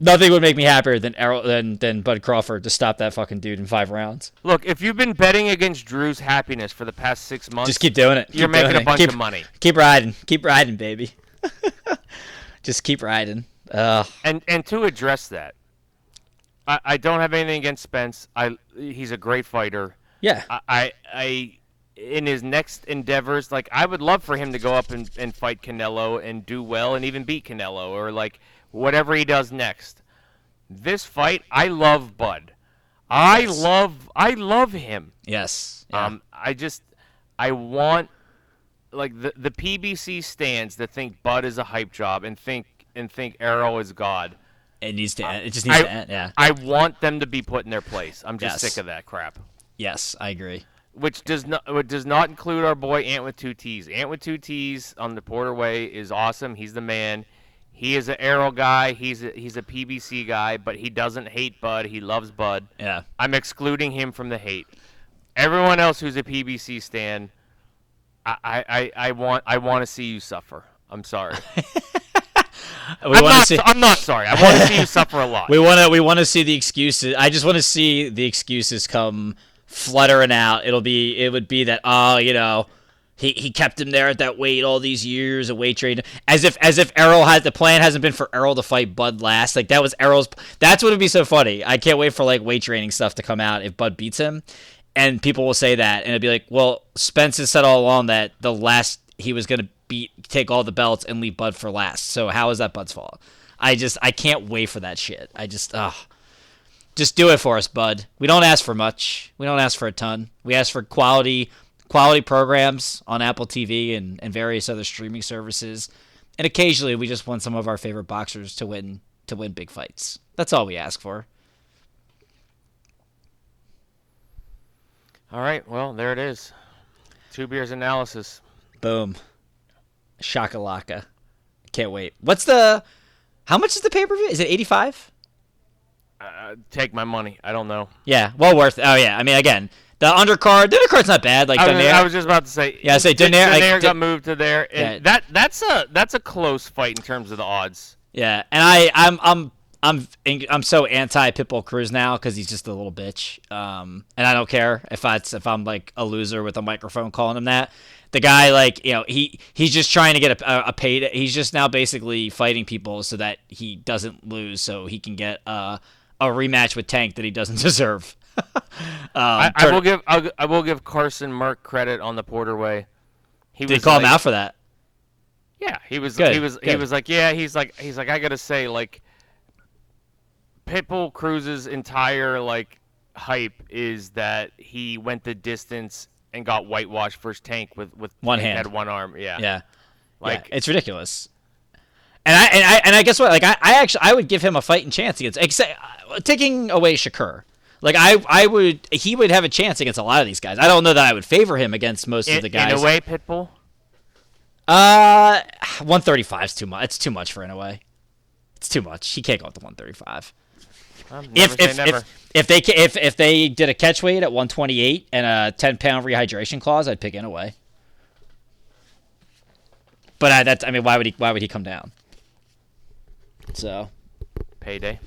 nothing would make me happier than Errol, than than Bud Crawford to stop that fucking dude in five rounds. Look, if you've been betting against Drew's happiness for the past six months, Just keep doing it. You're Keep making a bunch Keep- of money. Keep riding. Keep riding, baby. [LAUGHS] just keep riding. Uh, and and to address that, I, I don't have anything against Spence. I he's a great fighter. yeah. I, I, I in his next endeavors, like I would love for him to go up and, and fight Canelo and do well and even beat Canelo or like whatever he does next. This fight, I love Bud. I Yes. love I love him. yes. Yeah. Um, I just I want like the the PBC stands that think Bud is a hype job and think and think Errol is God. it needs to. End. It just needs I, to end. Yeah. I want them to be put in their place. I'm just Yes. sick of that crap. yes, I agree. Which does not which does not include our boy Ant with two T's. Ant with two T's on the Porter Way is awesome. He's the man. He is an Errol guy. He's a, he's a PBC guy, but he doesn't hate Bud. He loves Bud. Yeah. I'm excluding him from the hate. Everyone else who's a PBC stan, I, I, I, I want I want to see you suffer. I'm sorry. [LAUGHS] We I'm, not, see. I'm not sorry. I want to see you suffer a lot. [LAUGHS] We want to. We want to see the excuses. I just want to see the excuses come fluttering out. It'll be. It would be that. Oh, you know, he he kept him there at that weight all these years, a weight trade, as if as if Errol had the plan hasn't been for Errol to fight Bud last. Like that was Errol's. That's what would be so funny. I can't wait for like weight training stuff to come out if Bud beats him, and people will say that, and it'd be like, well, Spence has said all along that the last he was gonna beat take all the belts and leave Bud for last. So how is that Bud's fault? I just I can't wait for that shit. I just ugh. Just do it for us, Bud. We don't ask for much. We don't ask for a ton. We ask for quality quality programs on Apple TV and, and various other streaming services. And occasionally we just want some of our favorite boxers to win to win big fights. That's all we ask for. All right, well, there it is. Two beers analysis. Boom. Shakalaka. Can't wait. What's the how much is the pay per view? Is it eighty five? Uh, take my money. I don't know. Yeah, well worth. Oh yeah, I mean again, the undercard. The undercard's not bad. Like I was. I was just about to say. Yeah, I say Donaire- like, got moved to there, and Yeah. that that's a that's a close fight in terms of the odds. Yeah, and I I'm I'm I'm I'm so anti Pitbull Cruz now because he's just a little bitch. Um, and I don't care if I if I'm like a loser with a microphone calling him that. The guy like you know he he's just trying to get a, a, a paid. He's just now basically fighting people so that he doesn't lose, so he can get a a rematch with Tank that he doesn't [LAUGHS] deserve. [LAUGHS] um, I, I will give I'll, I will give Carson Merck credit on the Porter way. He Did call him out for that? Yeah, he was. Good, he was. He was like, yeah. He's like, he's like, I gotta say, like, Pitbull Cruz's entire like hype is that he went the distance and got whitewashed first tank with with One hand. had one arm. Yeah. Yeah, Like yeah, it's ridiculous. And I and I and I guess what? Like I, I actually I would give him a fighting chance against except uh, taking away Shakur. Like I I would he would have a chance against a lot of these guys. I don't know that I would favor him against most in, of the guys. Inoue, Pitbull. Uh, 135 is too much. It's too much for Inoue. It's too much. He can't go up to 135. Um, never If if, if if they if if they did a catch weight at 128 and a 10 pound rehydration clause, I'd pick Inoue. But I, that's I mean, why would he why would he come down? So, Payday.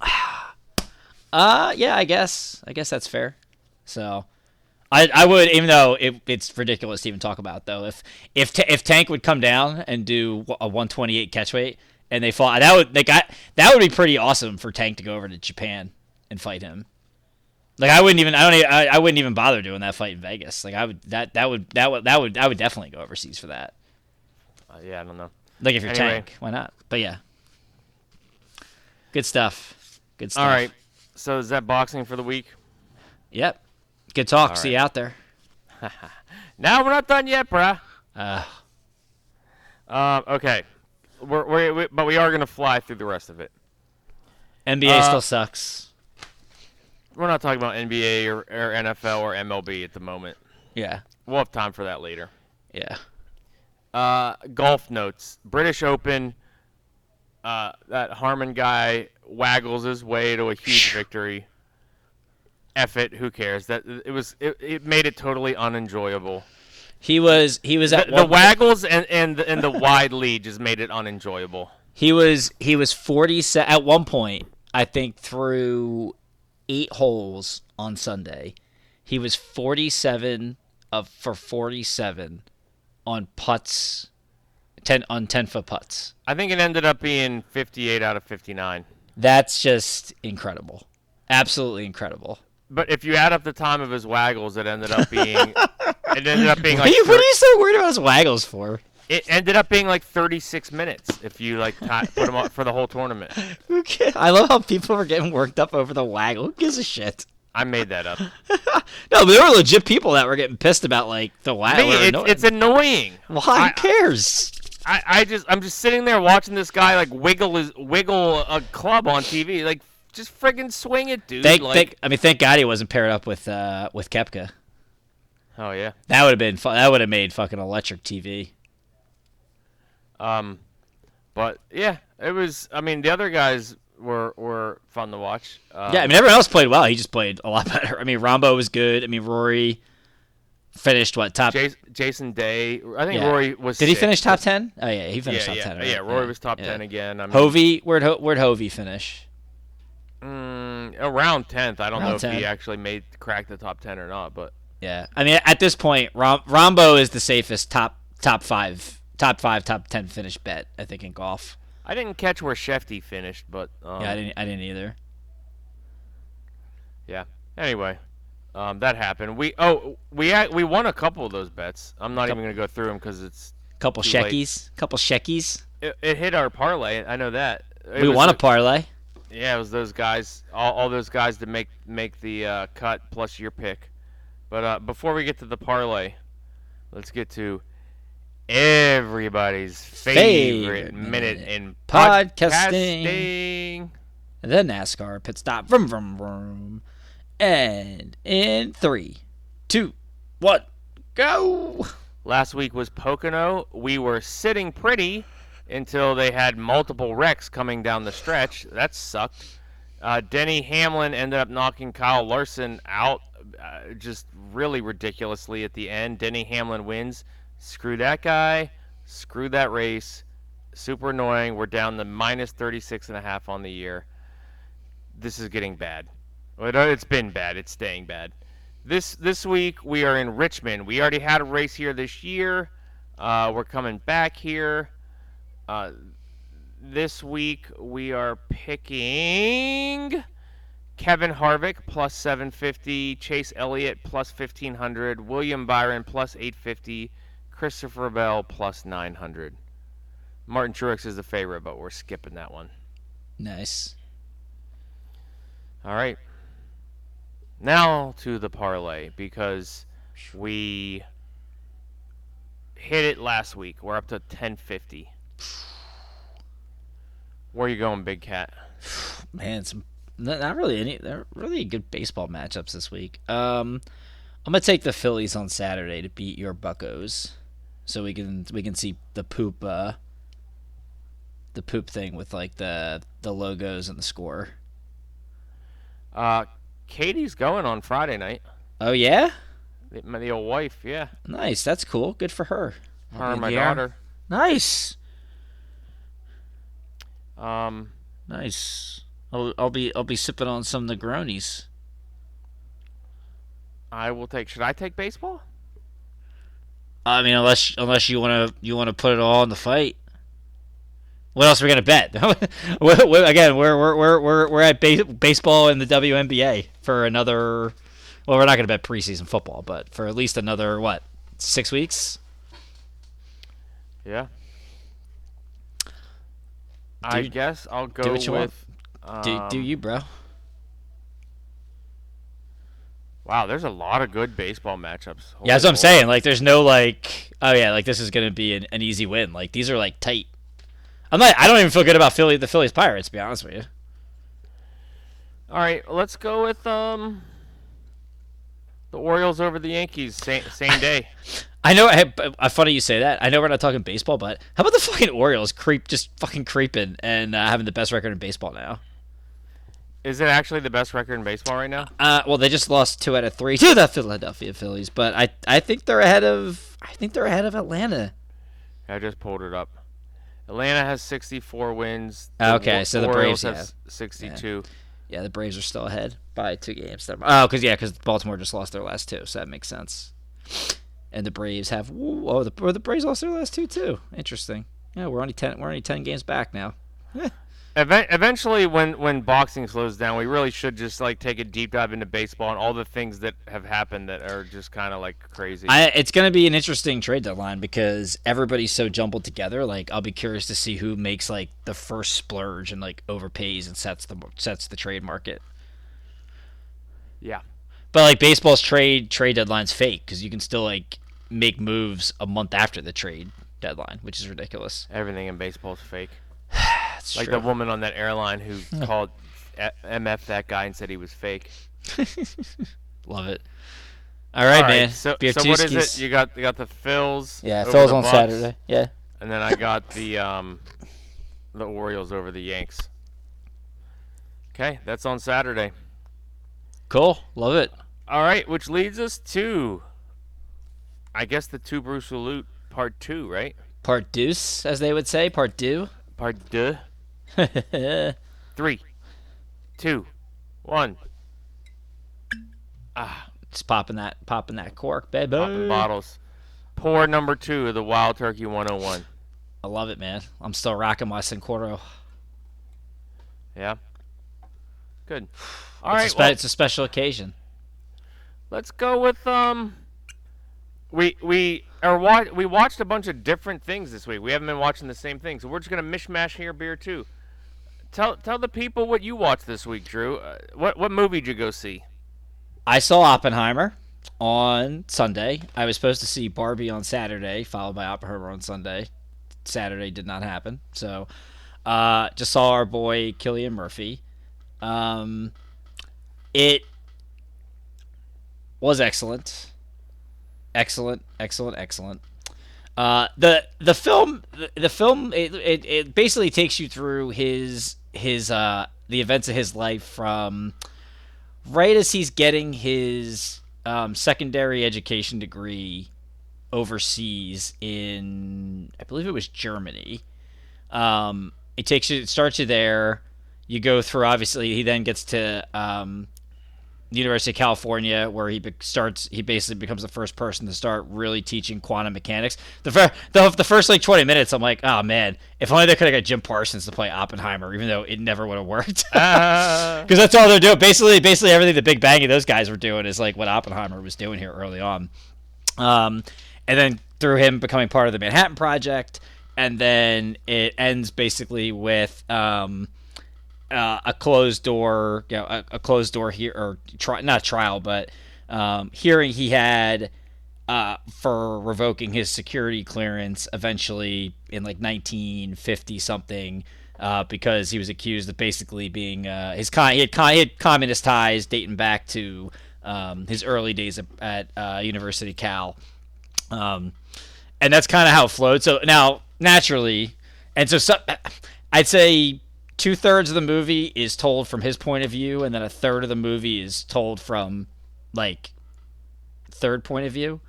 [SIGHS] uh, yeah, I guess I guess that's fair. So, I I would even though it, it's ridiculous to even talk about though if if if Tank would come down and do a 128 catch weight and they fought that would like I, that would be pretty awesome for Tank to go over to Japan and fight him. Like I wouldn't even I don't even, I, I wouldn't even bother doing that fight in Vegas. Like I would that that would that would that would I would definitely go overseas for that. Uh, yeah, I don't know. Like if you're Anyway. Tank, why not? But yeah, good stuff. Good stuff. All right. So is that boxing for the week? Yep. Good talk. All See right. you out there. [LAUGHS] Now we're not done yet, bruh. Uh, Um, okay. We're, we're, we, but we are gonna fly through the rest of it. NBA Uh, still sucks. We're not talking about NBA or, or NFL or MLB at the moment. Yeah. We'll have time for that later. Yeah. Uh, golf notes. British Open. Uh, that Harman guy waggles his way to a huge victory. F it. Who cares? That it was. It, it made it totally unenjoyable. He was he was at The, the waggles and and the, and the wide [LAUGHS] lead just made it unenjoyable. he was he was 40 se- at one point I think through 8 holes on Sunday. He was 47 of for 47 on putts 10 on 10 foot putts. I think it ended up being 58 out of 59. That's just incredible. Absolutely incredible. But if you add up the time of his waggles, it ended up being [LAUGHS] it ended up being What like are, you, what are you so worried about his waggles for? it ended up being like 36 minutes if you like ti put them up for the whole tournament. [LAUGHS] Who ca- I love how people were getting worked up over the waggle. Who gives a shit? I made that up. [LAUGHS] No, but there were legit people that were getting pissed about like the waggle. Me, it's, it's annoying. Why? I- Who cares? I, I just I'm just sitting there watching this guy like wiggle his wiggle a club on TV. Like just friggin' swing it, dude. Thank, like, thank, I mean, thank God he wasn't paired up with uh, with Koepka. oh yeah. That would have been fu- that would have made fucking electric TV. Um, but yeah, it was. I mean, the other guys were were fun to watch. Um, yeah, I mean, everyone else played well. He just played a lot [LAUGHS] better. I mean, Rahmbo was good. I mean, Rory finished what top? Jason, Jason Day. I think Yeah. Rory was. Did he finish top ten? Oh yeah, he finished Yeah, top yeah, ten. Right? yeah. Rory was top ten again. I mean, Hovey, where'd Ho- where'd Hovey finish? mm, around tenth. I don't Around know if he actually made crack the top ten or not, but Yeah, I mean, at this point, Rom- Rahmbo is the safest top top five, top five, top ten finish bet I think in golf. I didn't catch where Shefty finished. But um, yeah, I didn't, I didn't either. yeah. Anyway, Um, that happened. We oh we we won a couple of those bets. I'm not Couple- even gonna go through them because it's Couple late. Couple sheckies. it, it hit our parlay. I know that. It We won a parlay. Yeah, it was those guys, all, all those guys that make make the uh, cut plus your pick. But uh, before we get to the parlay, let's get to everybody's favorite, Favorite minute minute in podcasting. podcasting. The NASCAR pit stop. Vroom, vroom, vroom. And in three, two, one, go. Last week was Pocono. We were sitting pretty until they had multiple wrecks coming down the stretch. That sucked. Uh, Denny Hamlin ended up knocking Kyle Larson out uh, just really ridiculously at the end. Denny Hamlin wins. Screw that guy. Screw that race. Super annoying. We're down to minus 36 and a half on the year. This is getting bad. It's been bad. It's staying bad. This this week we are in Richmond. We already had a race here this year. Uh, we're coming back here. Uh, this week we are picking Kevin Harvick plus 750, Chase Elliott plus 1500, William Byron plus 850, Christopher Bell plus 900. Martin Truex is the favorite, but we're skipping that one. Nice. All right. Now to the parlay because we hit it last week. We're up to 1050. Where are you going, Big Cat? [SIGHS] Man, some not really any. They're really good baseball matchups this week. Um, I'm gonna take the Phillies on Saturday to beat your Buckos, so we can we can see the poop uh, the poop thing with like the the logos and the score. Uh, Katie's going on Friday night. Oh yeah, The, my the old wife, yeah. nice. That's cool. Good for her. I'll Her and my there. daughter. Nice, Um, nice. I'll, I'll be I'll be sipping on some Negronis. I will take. Should I take baseball? I mean, unless unless you want to you want to put it all in the fight. What else are we gonna bet? [LAUGHS] We're- we're- Again, we're we're we're we're, we're at ba- baseball in the WNBA for another. Well, we're not gonna bet preseason football, but for at least another what six weeks. Yeah. I guess I'll go what you want. with. Do do um, you, bro? Wow, there's a lot of good baseball matchups. Yeah, that's what I'm Holy saying. Like, there's no like, oh yeah, like this is gonna be an, an easy win. Like these are like tight. I'm not. I don't even feel good about Philly, the Phillies Pirates. To be honest with you. All right, let's go with um the Orioles over the Yankees same same day. [LAUGHS] I know. I, I, funny you say that. I know we're not talking baseball, but how about the fucking Orioles creep, just fucking creeping and uh, having the best record in baseball now? Is it actually the best record in baseball right now? Uh, well, they just lost two out of three to the Philadelphia Phillies, but I, I think they're ahead of. I think they're ahead of Atlanta. I just pulled it up. Atlanta has 64 wins. Okay, Wa- so the Orioles Braves have 62. Yeah, the Braves are still ahead by two games. Oh, because yeah, because Baltimore just lost their last two, so that makes sense. And the Braves have. Oh, the or the Braves lost their last two too. Interesting. Yeah, we're only ten. We're only ten games back now. Even- eventually, when when boxing slows down, we really should just like take a deep dive into baseball and all the things that have happened that are just kind of like crazy. I, it's going to be an interesting trade deadline because everybody's so jumbled together. Like, I'll be curious to see who makes like the first splurge and like overpays and sets the sets the trade market. yeah. But like baseball's trade trade deadline's fake because you can still like make moves a month after the trade deadline, which is ridiculous. Everything in baseball is fake. That's Like true. the woman on that airline who [LAUGHS] called MF that guy and said he was fake. [LAUGHS] Love it. All right, All right, man. So, so what is it? You got you got the Phils. yeah, over Phil's on Bucks, Saturday. Yeah. And then I got the um, the Orioles over the Yanks. Okay, that's on Saturday. Cool. Love it. All right, which leads us to, I guess the two Bruce Salute part two, right? Part deuce, as they would say. Part deux. Part deux. [LAUGHS] Three, two, one. Ah, Just popping that, popping that cork, baby. popping bottles. Pour number two of the Wild Turkey 101. I love it, man. I'm still rocking my Cincoro. Yeah. Good. [SIGHS] All it's, right. a spe- well, it's a special occasion. Let's go with um. We we are wa- we watched a bunch of different things this week. We haven't been watching the same thing, so we're just gonna mishmash here beer too. Tell tell the people what you watched this week, Drew. Uh, what what movie did you go see? I saw Oppenheimer on Sunday. I was supposed to see Barbie on Saturday, followed by Oppenheimer on Sunday. Saturday did not happen, so uh, just saw our boy Cillian Murphy. Um, it was excellent, excellent, excellent, excellent. Uh, the the film the, film it, it, it basically takes you through his his uh the events of his life from right as he's getting his um, secondary education degree overseas in I believe it was Germany. Um, it takes you it starts you there. You go through obviously he then gets to um, University of California, where he starts. He basically becomes the first person to start really teaching quantum mechanics. The, fir- the the first like twenty minutes, I'm like, oh man, if only they could have got Jim Parsons to play Oppenheimer, even though it never would have worked. [LAUGHS] Uh, Because that's all they're doing. Basically, basically everything the Big Bang and those guys were doing is like what Oppenheimer was doing here early on. Um, and then through him becoming part of the Manhattan Project, and then it ends basically with um, uh, a closed door, you know, a, a closed door here or tri- not trial, but um, hearing he had uh, for revoking his security clearance eventually in like 1950 something. Uh, because he was accused of basically being uh, his con- he, had con- he had communist ties dating back to um, his early days at, at uh, University Cal, um, and that's kind of how it flowed. So now, naturally, and so, so I'd say two thirds of the movie is told from his point of view, and then a third of the movie is told from like third point of view.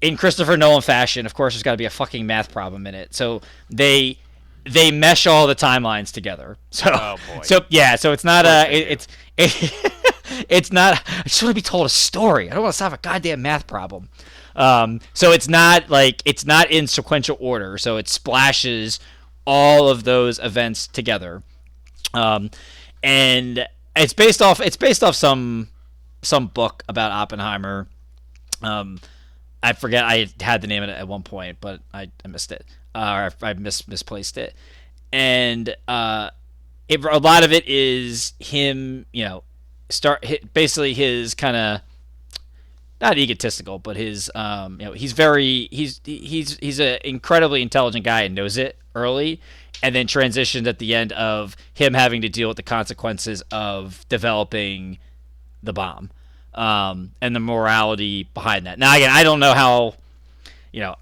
In Christopher Nolan fashion, of course, there's got to be a fucking math problem in it. So they they mesh all the timelines together. [LAUGHS] So Oh, boy. so yeah, so it's not a it, it's it, [LAUGHS] it's not. I just want to be told a story. I don't want to solve a goddamn math problem. Um, so it's not like it's not in sequential order. So it splashes all of those events together, um, and it's based off it's based off some some book about Oppenheimer. Um, I forget I had the name of it at one point, but I, I missed it uh, or I mis- misplaced it, and uh, it, a lot of it is him, you know, start basically his kind of not egotistical, but his um, you know, he's very he's he's he's an incredibly intelligent guy and knows it early, and then transitioned at the end of him having to deal with the consequences of developing the bomb um, and the morality behind that. Now, again, I don't know how, you know,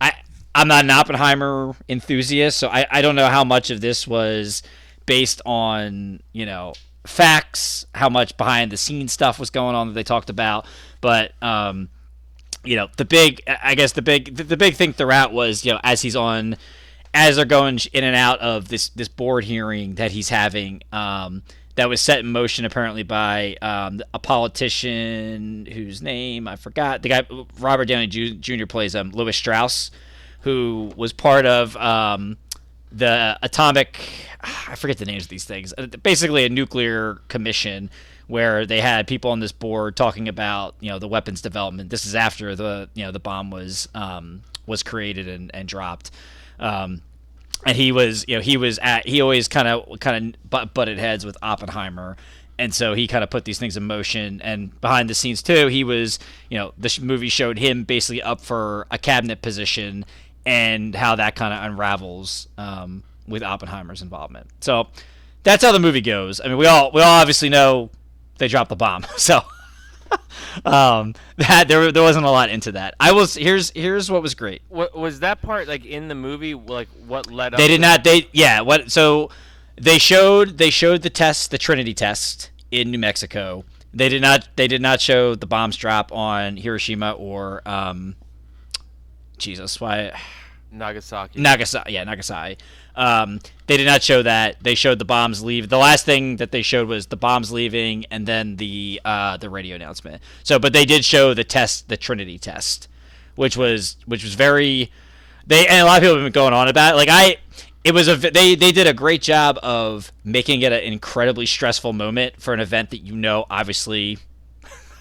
I, I'm not an Oppenheimer enthusiast, so I, I don't know how much of this was based on you know facts, how much behind the scenes stuff was going on that they talked about, but um, you know the big I guess the big the, the big thing throughout was you know as he's on as they're going in and out of this this board hearing that he's having um, that was set in motion apparently by um, a politician whose name I forgot. The guy Robert Downey Jr. plays him, Lewis Strauss, who was part of um, the atomic. I forget the names of these things. Uh, Basically, a nuclear commission where they had people on this board talking about you know the weapons development. This is after the you know the bomb was um, was created and, and dropped. Um, and he was you know he was at he always kind of kind of butt, butted heads with Oppenheimer and so he kind of put these things in motion and behind the scenes too he was you know the movie showed him basically up for a cabinet position and how that kind of unravels um, with Oppenheimer's involvement so that's how the movie goes I mean we all we all obviously know they dropped the bomb [LAUGHS] so um, that there there wasn't a lot into that I was here's here's what was great wa- was that part like in the movie? Like what led up? they did not they yeah what so they showed they showed the test the trinity test in new mexico they did not they did not show the bombs drop on hiroshima or um jesus why Nagasaki. nagasaki yeah nagasaki um they did not show that they showed the bombs leave the last thing that they showed was the bombs leaving and then the uh the radio announcement so but they did show the test the trinity test which was which was very they and a lot of people have been going on about it. Like I, it was a they they did a great job of making it an incredibly stressful moment for an event that you know obviously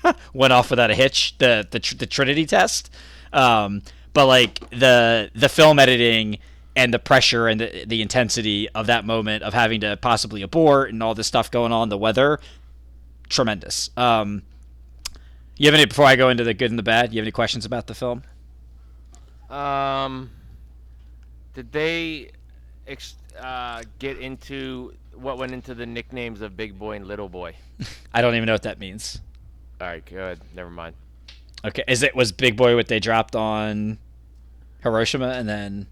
[LAUGHS] went off without a hitch. The the, the Trinity test. Um, but like the the film editing and the pressure and the, the intensity of that moment of having to possibly abort and all this stuff going on, the weather, tremendous. Um, you have any before I go into the good and the bad? You have any questions about the film? Um, did they ex- uh, get into what went into the nicknames of Big Boy and Little Boy? [LAUGHS] I don't even know what that means. All right, good. Never mind. Okay, is it was Big Boy what they dropped on Hiroshima and then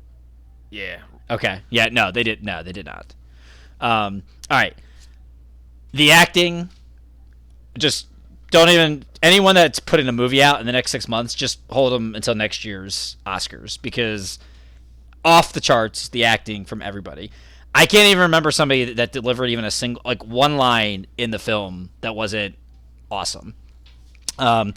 Yeah. Okay. Yeah, no, they did no, they did not. Um all right. The acting just don't even anyone that's putting a movie out in the next 6 months just hold them until next year's Oscars because off the charts the acting from everybody. I can't even remember somebody that delivered even a single like one line in the film that wasn't awesome. Um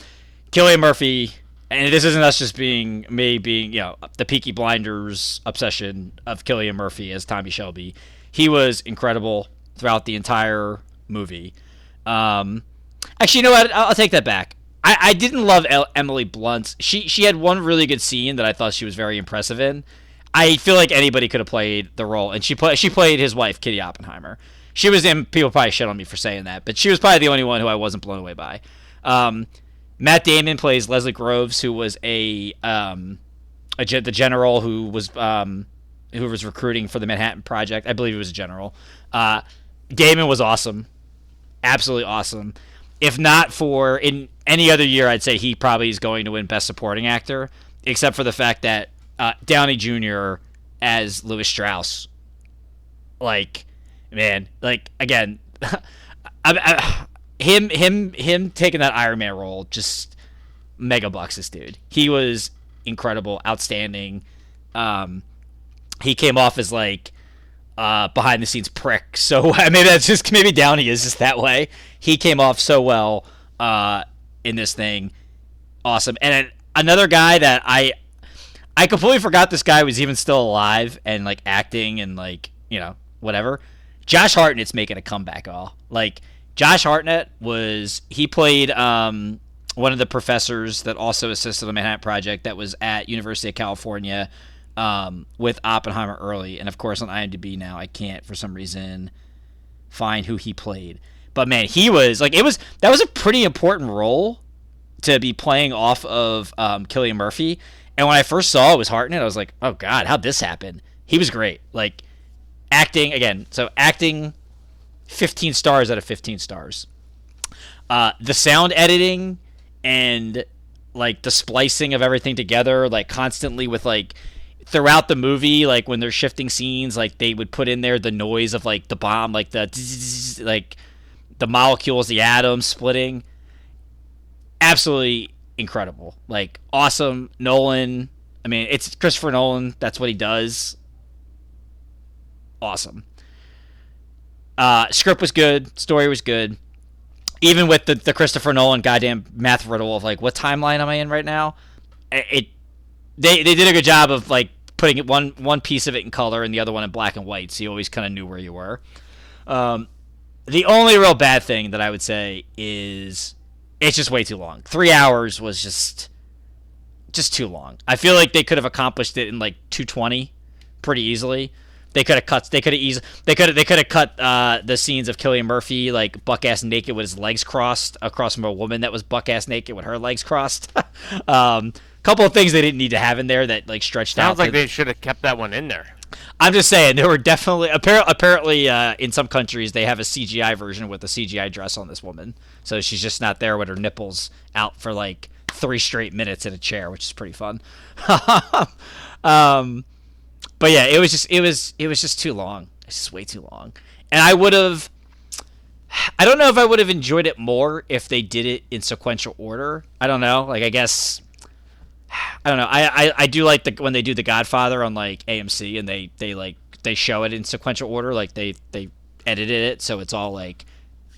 Cillian Murphy, and this isn't us just being me being, you know, the Peaky Blinders obsession of Cillian Murphy as Tommy Shelby. He was incredible throughout the entire movie. Um, actually, you know what? I'll, I'll take that back. I, I didn't love El- Emily Blunt. She she had one really good scene that I thought she was very impressive in. I feel like anybody could have played the role, and she play, she played his wife, Kitty Oppenheimer. She was in. People probably shit on me for saying that, but she was probably the only one who I wasn't blown away by. Um, Matt Damon plays Leslie Groves, who was a, um, a the general who was um, who was recruiting for the Manhattan Project. I believe he was a general. Uh, Damon was awesome, absolutely awesome. If not for in any other year, I'd say he probably is going to win Best Supporting Actor, except for the fact that uh, Downey Jr. as Lewis Strauss, like, man, like again, [LAUGHS] I, him him him taking that Iron Man role just mega bucks this dude. He was incredible, outstanding. Um, he came off as like uh, behind the scenes prick. [LAUGHS] So [LAUGHS] maybe that's just maybe Downey is just that way. He came off so well uh, in this thing, awesome. And another guy that I I completely forgot this guy was even still alive and like acting and like you know whatever. Josh Hartnett's making a comeback. All like Josh Hartnett was he played um, one of the professors that also assisted the Manhattan Project that was at University of California um, with Oppenheimer early, and of course on IMDb now I can't for some reason find who he played. But man, he was like it was that was a pretty important role to be playing off of um, Cillian Murphy. And when I first saw it was Hartnett, I was like, oh god, how'd this happen? He was great. Like acting again. So acting, 15 stars out of 15 stars. Uh, the sound editing and like the splicing of everything together, like constantly with like throughout the movie, like when they're shifting scenes, like they would put in there the noise of like the bomb, like the like the molecules, the atoms splitting. Absolutely incredible. Like awesome. Nolan. I mean, it's Christopher Nolan. That's what he does. Awesome. Uh, script was good. Story was good. Even with the, the Christopher Nolan goddamn math riddle of like, what timeline am I in right now? It, they they did a good job of like putting one one piece of it in color and the other one in black and white, so you always kind of knew where you were. Um, the only real bad thing that I would say is it's just way too long. Three hours was just just too long. I feel like they could have accomplished it in like 220 pretty easily. They could have cut. They could have easy. They could. They could have cut uh, the scenes of Cillian Murphy like buck ass naked with his legs crossed across from a woman that was buck ass naked with her legs crossed. [LAUGHS] um, couple of things they didn't need to have in there that like stretched out. Sounds like they should have kept that one in there. I'm just saying there were definitely appar- apparently uh, in some countries they have a CGI version with a CGI dress on this woman, so she's just not there with her nipples out for like three straight minutes in a chair, which is pretty fun. [LAUGHS] um, but yeah, it was just it was it was just too long. It's just way too long, and I would have. I don't know if I would have enjoyed it more if they did it in sequential order. I don't know. Like I guess [SIGHS] I don't know. I, I, I do like the when they do The Godfather on like AMC and they, they like they show it in sequential order. Like they they edited it so it's all like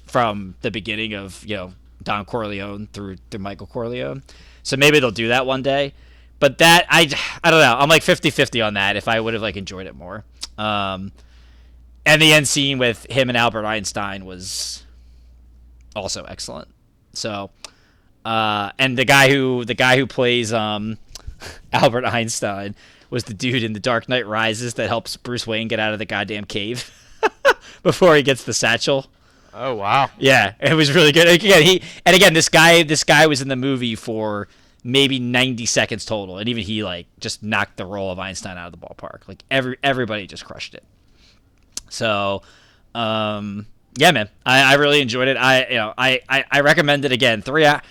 from the beginning of you know Don Corleone through through Michael Corleone. So maybe they'll do that one day. But that I I don't know. I'm like 50-50 on that. If I would have like enjoyed it more. Um, and the end scene with him and Albert Einstein was also excellent. So Uh, and the guy who the guy who plays um, [LAUGHS] Albert Einstein was the dude in The Dark Knight Rises that helps Bruce Wayne get out of the goddamn cave [LAUGHS] before he gets the satchel. Oh wow. Yeah, it was really good. Again, he and again this guy this guy was in the movie for maybe 90 seconds total, and even he like just knocked the role of Einstein out of the ballpark. Like every everybody just crushed it. So, um, yeah, man, I, I really enjoyed it. I you know I, I I recommend it again. Three, it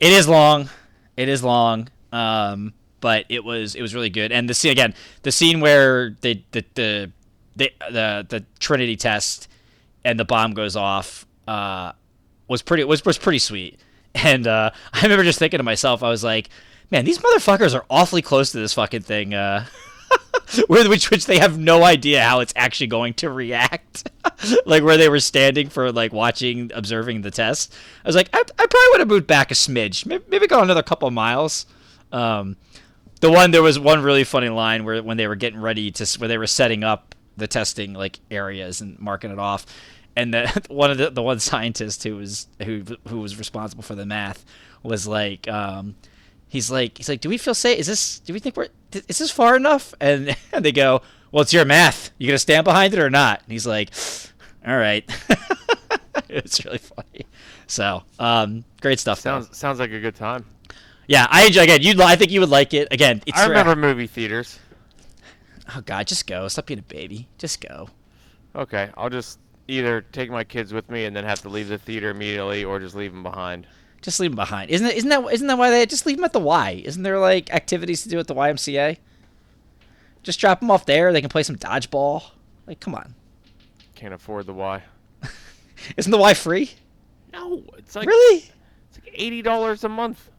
is long, it is long. Um, but it was it was really good. And the scene again, the scene where they the the the the, the Trinity test and the bomb goes off uh, was pretty was was pretty sweet. And uh, [LAUGHS] I remember just thinking to myself, I was like, man, these motherfuckers are awfully close to this fucking thing. Uh, [LAUGHS] with which which they have no idea how it's actually going to react. [LAUGHS] like where they were standing for like watching, observing the test. I was like, I, I probably would have moved back a smidge, maybe, maybe go another couple of miles. Um, the one there was one really funny line where when they were getting ready to where they were setting up the testing like areas and marking it off and the [LAUGHS] one of the the one scientist who was who who was responsible for the math was like um he's like he's like do we feel safe? Is this do we think we're is this far enough? And, [LAUGHS] and they go well it's your math. You gonna stand behind it or not? And he's like [SIGHS] all right. [LAUGHS] It's really funny. So um great stuff. Sounds sounds like a good time. yeah i enjoy again you i think you would like it. Again it's I remember movie theaters. oh god just go. Stop being a baby. Just go. Okay, I'll just either take my kids with me and then have to leave the theater immediately, or just leave them behind. Just leave them behind. Isn't it? Isn't that? Isn't that why they just leave them at the Y? Isn't there like activities to do at the YMCA? Just drop them off there. They can play some dodgeball. Like, come on. Can't afford the Y. [LAUGHS] Isn't the Y free? No, it's like really? it's like eighty dollars a month.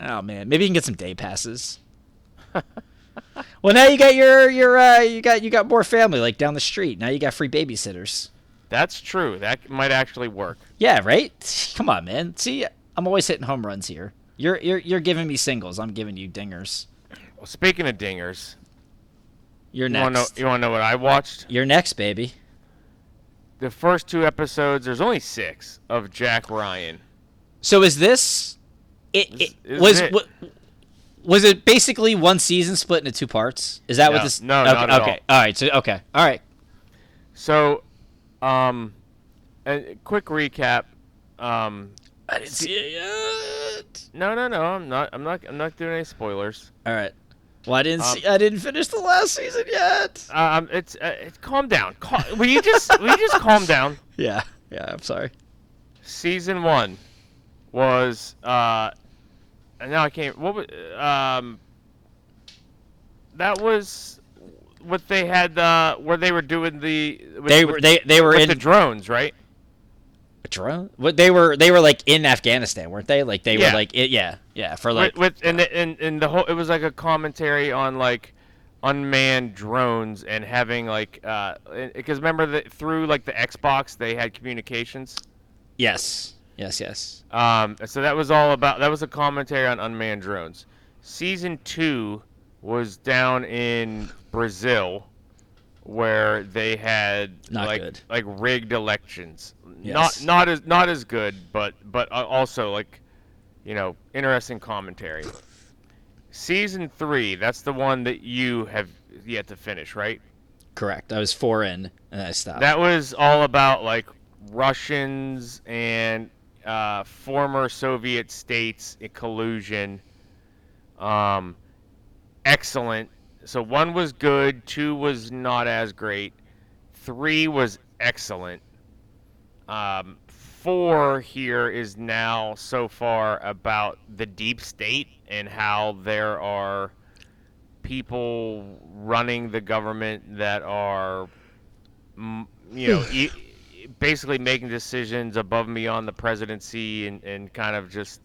Oh man, maybe you can get some day passes. [LAUGHS] well, now you got your your uh, you got you got more family like down the street. Now you got free babysitters. That's true. That might actually work. Yeah, right. Come on, man. See, I'm always hitting home runs here. You're you're you're giving me singles. I'm giving you dingers. Well, speaking of dingers, You're you know? next. You want to know what I watched? You're next, baby. The first two episodes. There's only six of Jack Ryan. So is this? It, This it is was it. wa- was it basically one season split into two parts? Is that what this? no, okay, not at okay. all right. So okay, all right. So, um, a quick recap. Um, I didn't see it yet. no, no, no. I'm not. I'm not. I'm not doing any spoilers. All right. Well, I didn't Um, see. I didn't finish the last season yet. Um, it's. Uh, it's calm down. Cal- will you just? will you just calm down? [LAUGHS] Yeah. Yeah. I'm sorry. Season one was. Uh, and now I can't. What was? Um. That was what they had. Uh, where they were doing the. With, They with- were they they were in the drones, right? drone. What they were they were like in Afghanistan, weren't they? Like they Yeah. were like it, yeah yeah for like with, with and, the, and and the whole it was like a commentary on like unmanned drones and having like uh because remember that through like the Xbox they had communications yes yes yes. um so that was all about that was a commentary on unmanned drones season 2 was down in Brazil where they had Not like good. like rigged elections Yes. not not as not as good but but uh, also like you know interesting commentary season 3 that's the one that you have yet to finish right Correct. I was four in and I stopped. that was all about like Russians and uh, former Soviet states in collusion. Um, excellent. So one was good, two was not as great, three was excellent. Um, four here is now so far about the deep state and how there are people running the government that are you know, [SIGHS] e- basically making decisions above and beyond the presidency and, and kind of just,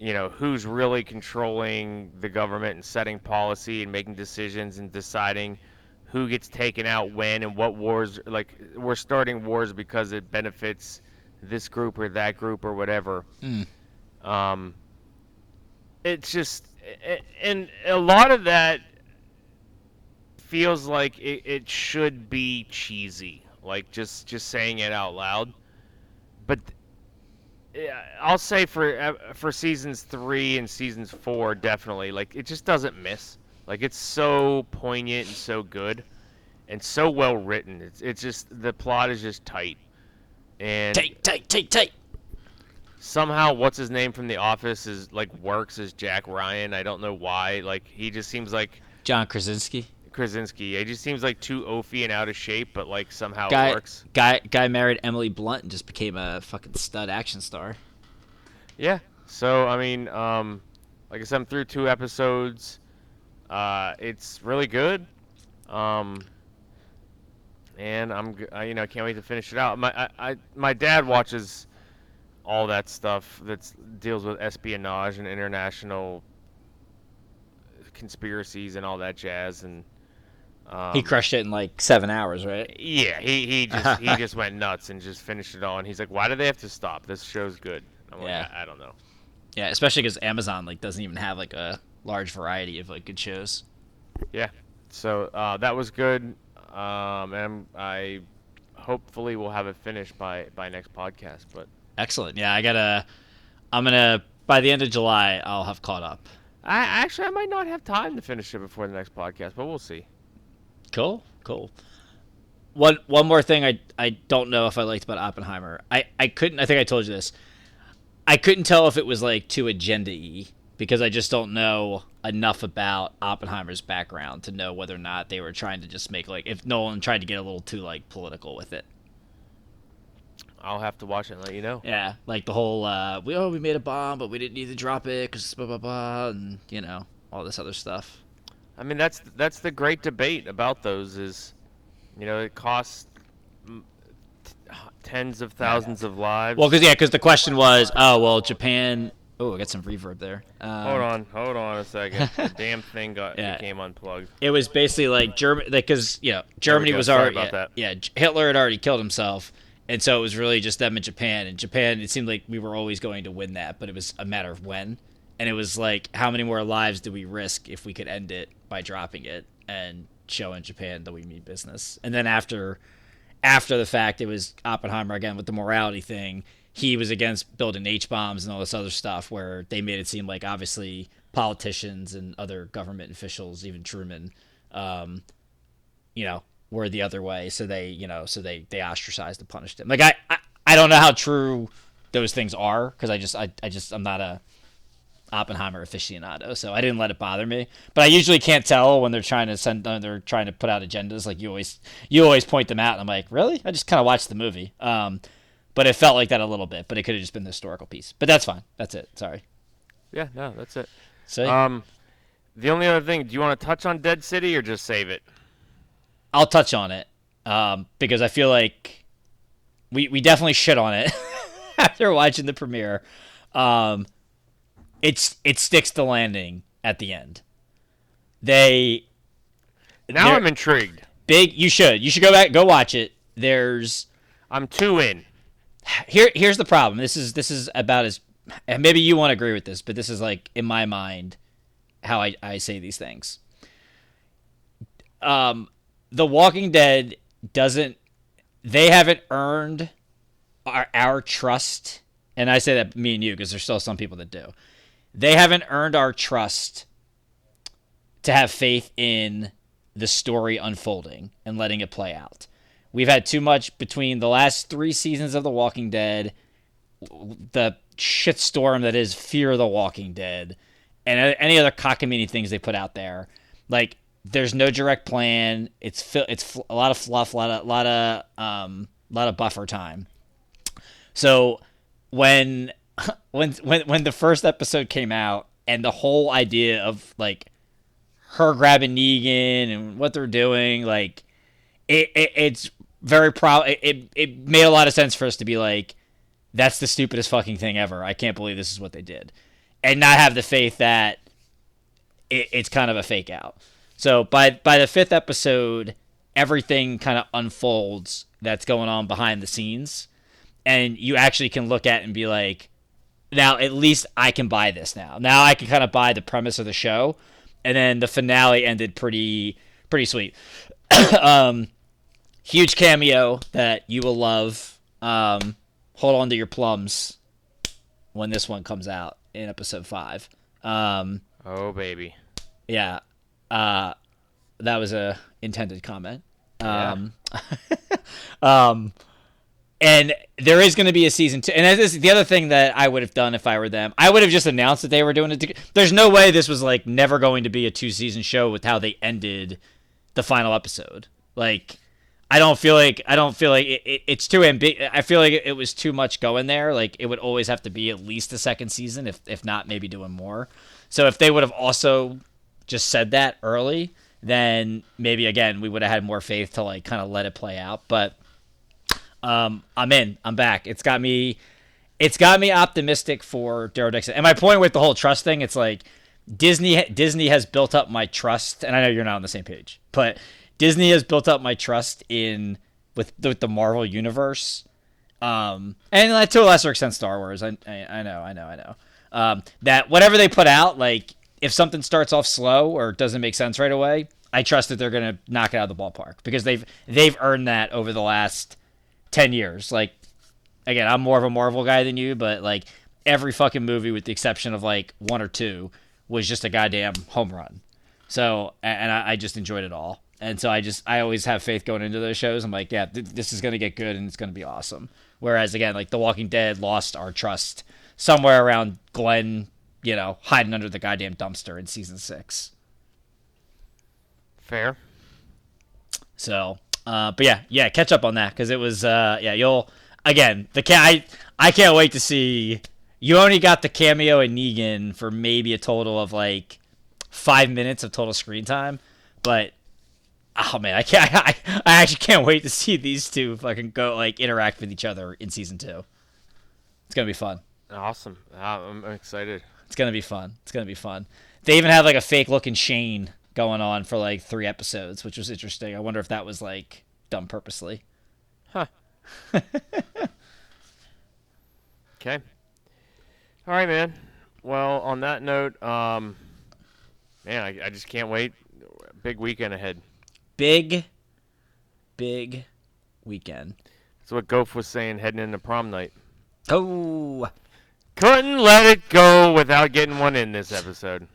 you know, who's really controlling the government and setting policy and making decisions and deciding who gets taken out when and what wars. Like, we're starting wars because it benefits this group or that group or whatever. Mm. Um, it's just, and a lot of that feels like it, it should be cheesy like just just saying it out loud but yeah, I'll say for uh, for seasons three and seasons four, definitely. Like it just doesn't miss. Like it's so poignant and so good, and so well written. It's it's just the plot is just tight, and Take, take, take, take. somehow what's his name from The Office is like works as Jack Ryan. I don't know why. Like he just seems like John Krasinski. Krasinski. He just seems like too oafy and out of shape, but like somehow it works. guy, guy married Emily Blunt and just became a fucking stud action star. Yeah. So I mean, um, like I said, I'm through two episodes. Uh, it's really good. Um, and I'm, I, you know, can't wait to finish it out. My, I, I, my dad watches all that stuff that deals with espionage and international conspiracies and all that jazz. And um, he crushed it in like seven hours, right? Yeah, he, he just [LAUGHS] he just went nuts and just finished it all. And he's like, "Why do they have to stop? This show's good." I'm Yeah. like, I, I don't know. Yeah, especially because Amazon like doesn't even have like a large variety of like good shows. Yeah, so uh, that was good, um, and I hopefully will have it finished by by next podcast. But Excellent. Yeah, I gotta. I'm gonna by the end of July, I'll have caught up. I actually I might not have time to finish it before the next podcast, but we'll see. Cool, cool. One one more thing I I don't know if I liked about Oppenheimer. I I couldn't. I think I told you this. I couldn't tell if it was like too agenda y because I just don't know enough about Oppenheimer's background to know whether or not they were trying to just make like if Nolan tried to get a little too like political with it. I'll have to watch it and let you know. Yeah, like the whole uh, we oh we made a bomb but we didn't need to drop it because blah blah blah and you know all this other stuff. I mean, that's that's the great debate about those is, you know, it costs t- tens of thousands of lives. Well, because yeah, because the question was, oh well, Japan. Oh, I got some reverb there. Um, hold on, hold on a second. the [LAUGHS] damn thing got Yeah. became unplugged. It was basically like Germany, because you know Germany was Sorry already about yeah, that. yeah, Hitler had already killed himself, and so it was really just them and Japan. And Japan, it seemed like we were always going to win that, but it was a matter of when. And it was like, how many more lives do we risk if we could end it by dropping it and showing Japan that we mean business? And then after, after the fact, it was Oppenheimer again with the morality thing. He was against building H bombs and all this other stuff, where they made it seem like obviously politicians and other government officials, even Truman, um, you know, were the other way. So they, you know, so they they ostracized and punished him. Like I, I, I don't know how true those things are because I just, I, I just, I'm not a Oppenheimer aficionado, so I didn't let it bother me. But I usually can't tell when they're trying to send, uh, they're trying to put out agendas. Like you always, you always point them out, and I'm like, really? I just kind of watched the movie. Um, but it felt like that a little bit. But it could have just been the historical piece. But that's fine. That's it. Sorry. Yeah, no, that's it. So Um, the only other thing, do you want to touch on Dead City or just save it? I'll touch on it um, because I feel like we we definitely shit on it [LAUGHS] after watching the premiere. Um, it's it sticks the landing at the end. They Now I'm intrigued. big. You should you should go back go watch it. There's I'm two in. here here's the problem. This is this is about as and maybe you won't agree with this, but this is like in my mind how I, I say these things. Um The Walking Dead doesn't they haven't earned our our trust and I say that me and you because there's still some people that do. They haven't earned our trust to have faith in the story unfolding and letting it play out. We've had too much between the last three seasons of The Walking Dead, the shitstorm that is Fear of the Walking Dead, and any other cockamamie things they put out there. Like, there's no direct plan. It's fi- it's a lot of fluff, a lot of lot of um, lot of buffer time. So when [LAUGHS] when when when the first episode came out and the whole idea of like her grabbing Negan and what they're doing, like it, it it's very proud. It, it it made a lot of sense for us to be like, that's the stupidest fucking thing ever. I can't believe this is what they did, and not have the faith that it, it's kind of a fake out. So by by the fifth episode, everything kind of unfolds that's going on behind the scenes, and you actually can look at and be like, now at least I can buy this now. Now I can kind of buy the premise of the show, and then the finale ended pretty pretty sweet. [COUGHS] um, huge cameo that you will love. Um, hold on to your plums. when this one comes out in episode five. Um, Oh baby. yeah, uh, that was a intended comment. Yeah. Um, [LAUGHS] um, and there is going to be a season two. And that is the other thing that I would have done if I were them. I would have just announced that they were doing it. There's no way this was like never going to be a two season show with how they ended the final episode. Like, I don't feel like I don't feel like it, it, it's too ambi- I feel like it was too much going there. Like it would always have to be at least a second season, if if not maybe doing more. So if they would have also just said that early, then maybe again we would have had more faith to like kind of let it play out. But um, I'm in. I'm back. It's got me. It's got me optimistic for Daryl Dixon. And my point with the whole trust thing, it's like Disney. Disney has built up my trust, and I know you're not on the same page, but Disney has built up my trust in with with the Marvel universe. Um, and to a lesser extent, Star Wars. I, I, I know, I know, I know. Um, that whatever they put out, like if something starts off slow or doesn't make sense right away, I trust that they're gonna knock it out of the ballpark because they've they've earned that over the last ten years. Like again, I'm more of a Marvel guy than you, but like every fucking movie, with the exception of like one or two, was just a goddamn home run. So and I, I just enjoyed it all. And so I just I always have faith going into those shows. I'm like, yeah, th- this is gonna get good and it's gonna be awesome. Whereas again, like The Walking Dead lost our trust somewhere around Glenn, you know, hiding under the goddamn dumpster in season six. Fair. So, uh, but yeah, yeah, catch up on that because it was, uh, yeah, you'll again the ca- I I can't wait to see. You only got the cameo in Negan for maybe a total of like five minutes of total screen time, but oh man, I can't. [LAUGHS] I, I actually can't wait to see these two fucking go like interact with each other in season two. It's gonna be fun. Awesome. I'm excited. It's gonna be fun. It's gonna be fun. They even have like a fake looking Shane going on for like three episodes, which was interesting. I wonder if that was like done purposely. Huh. [LAUGHS] okay. All right, man. Well, on that note, um, man, I, I just can't wait. Big weekend ahead. Big, big weekend. That's what Goff was saying heading into prom night. Oh, Couldn't let it go without getting one in this episode.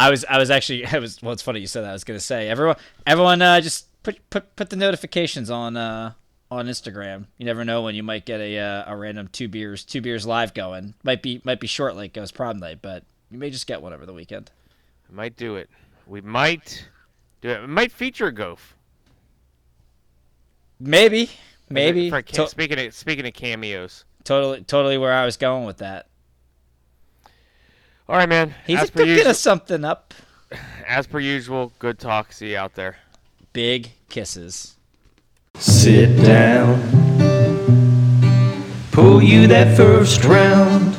I was I was actually [LAUGHS] I was well it's funny you said that. I was gonna say everyone everyone uh, just put put put the notifications on uh on Instagram. You never know when you might get a uh, a random two beers two beers live going. Might be might be short like goes prom night, but you may just get one over the weekend. We might do it. We might do it. We might feature Goff. Maybe maybe To- speaking of speaking of cameos. totally totally where I was going with that. All right, man. He's as per cooking us something up. [SIGHS] as per usual. Good talk. See you out there. Big kisses. Sit down. Pull you that first round.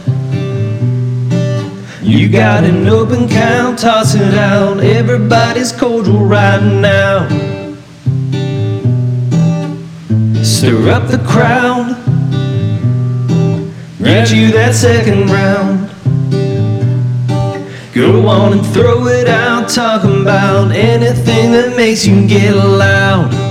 You got an open count, toss it out. Everybody's cordial right now. Stir up the crowd. Get you that second round. Go on and throw it out, talking about anything that makes you get loud.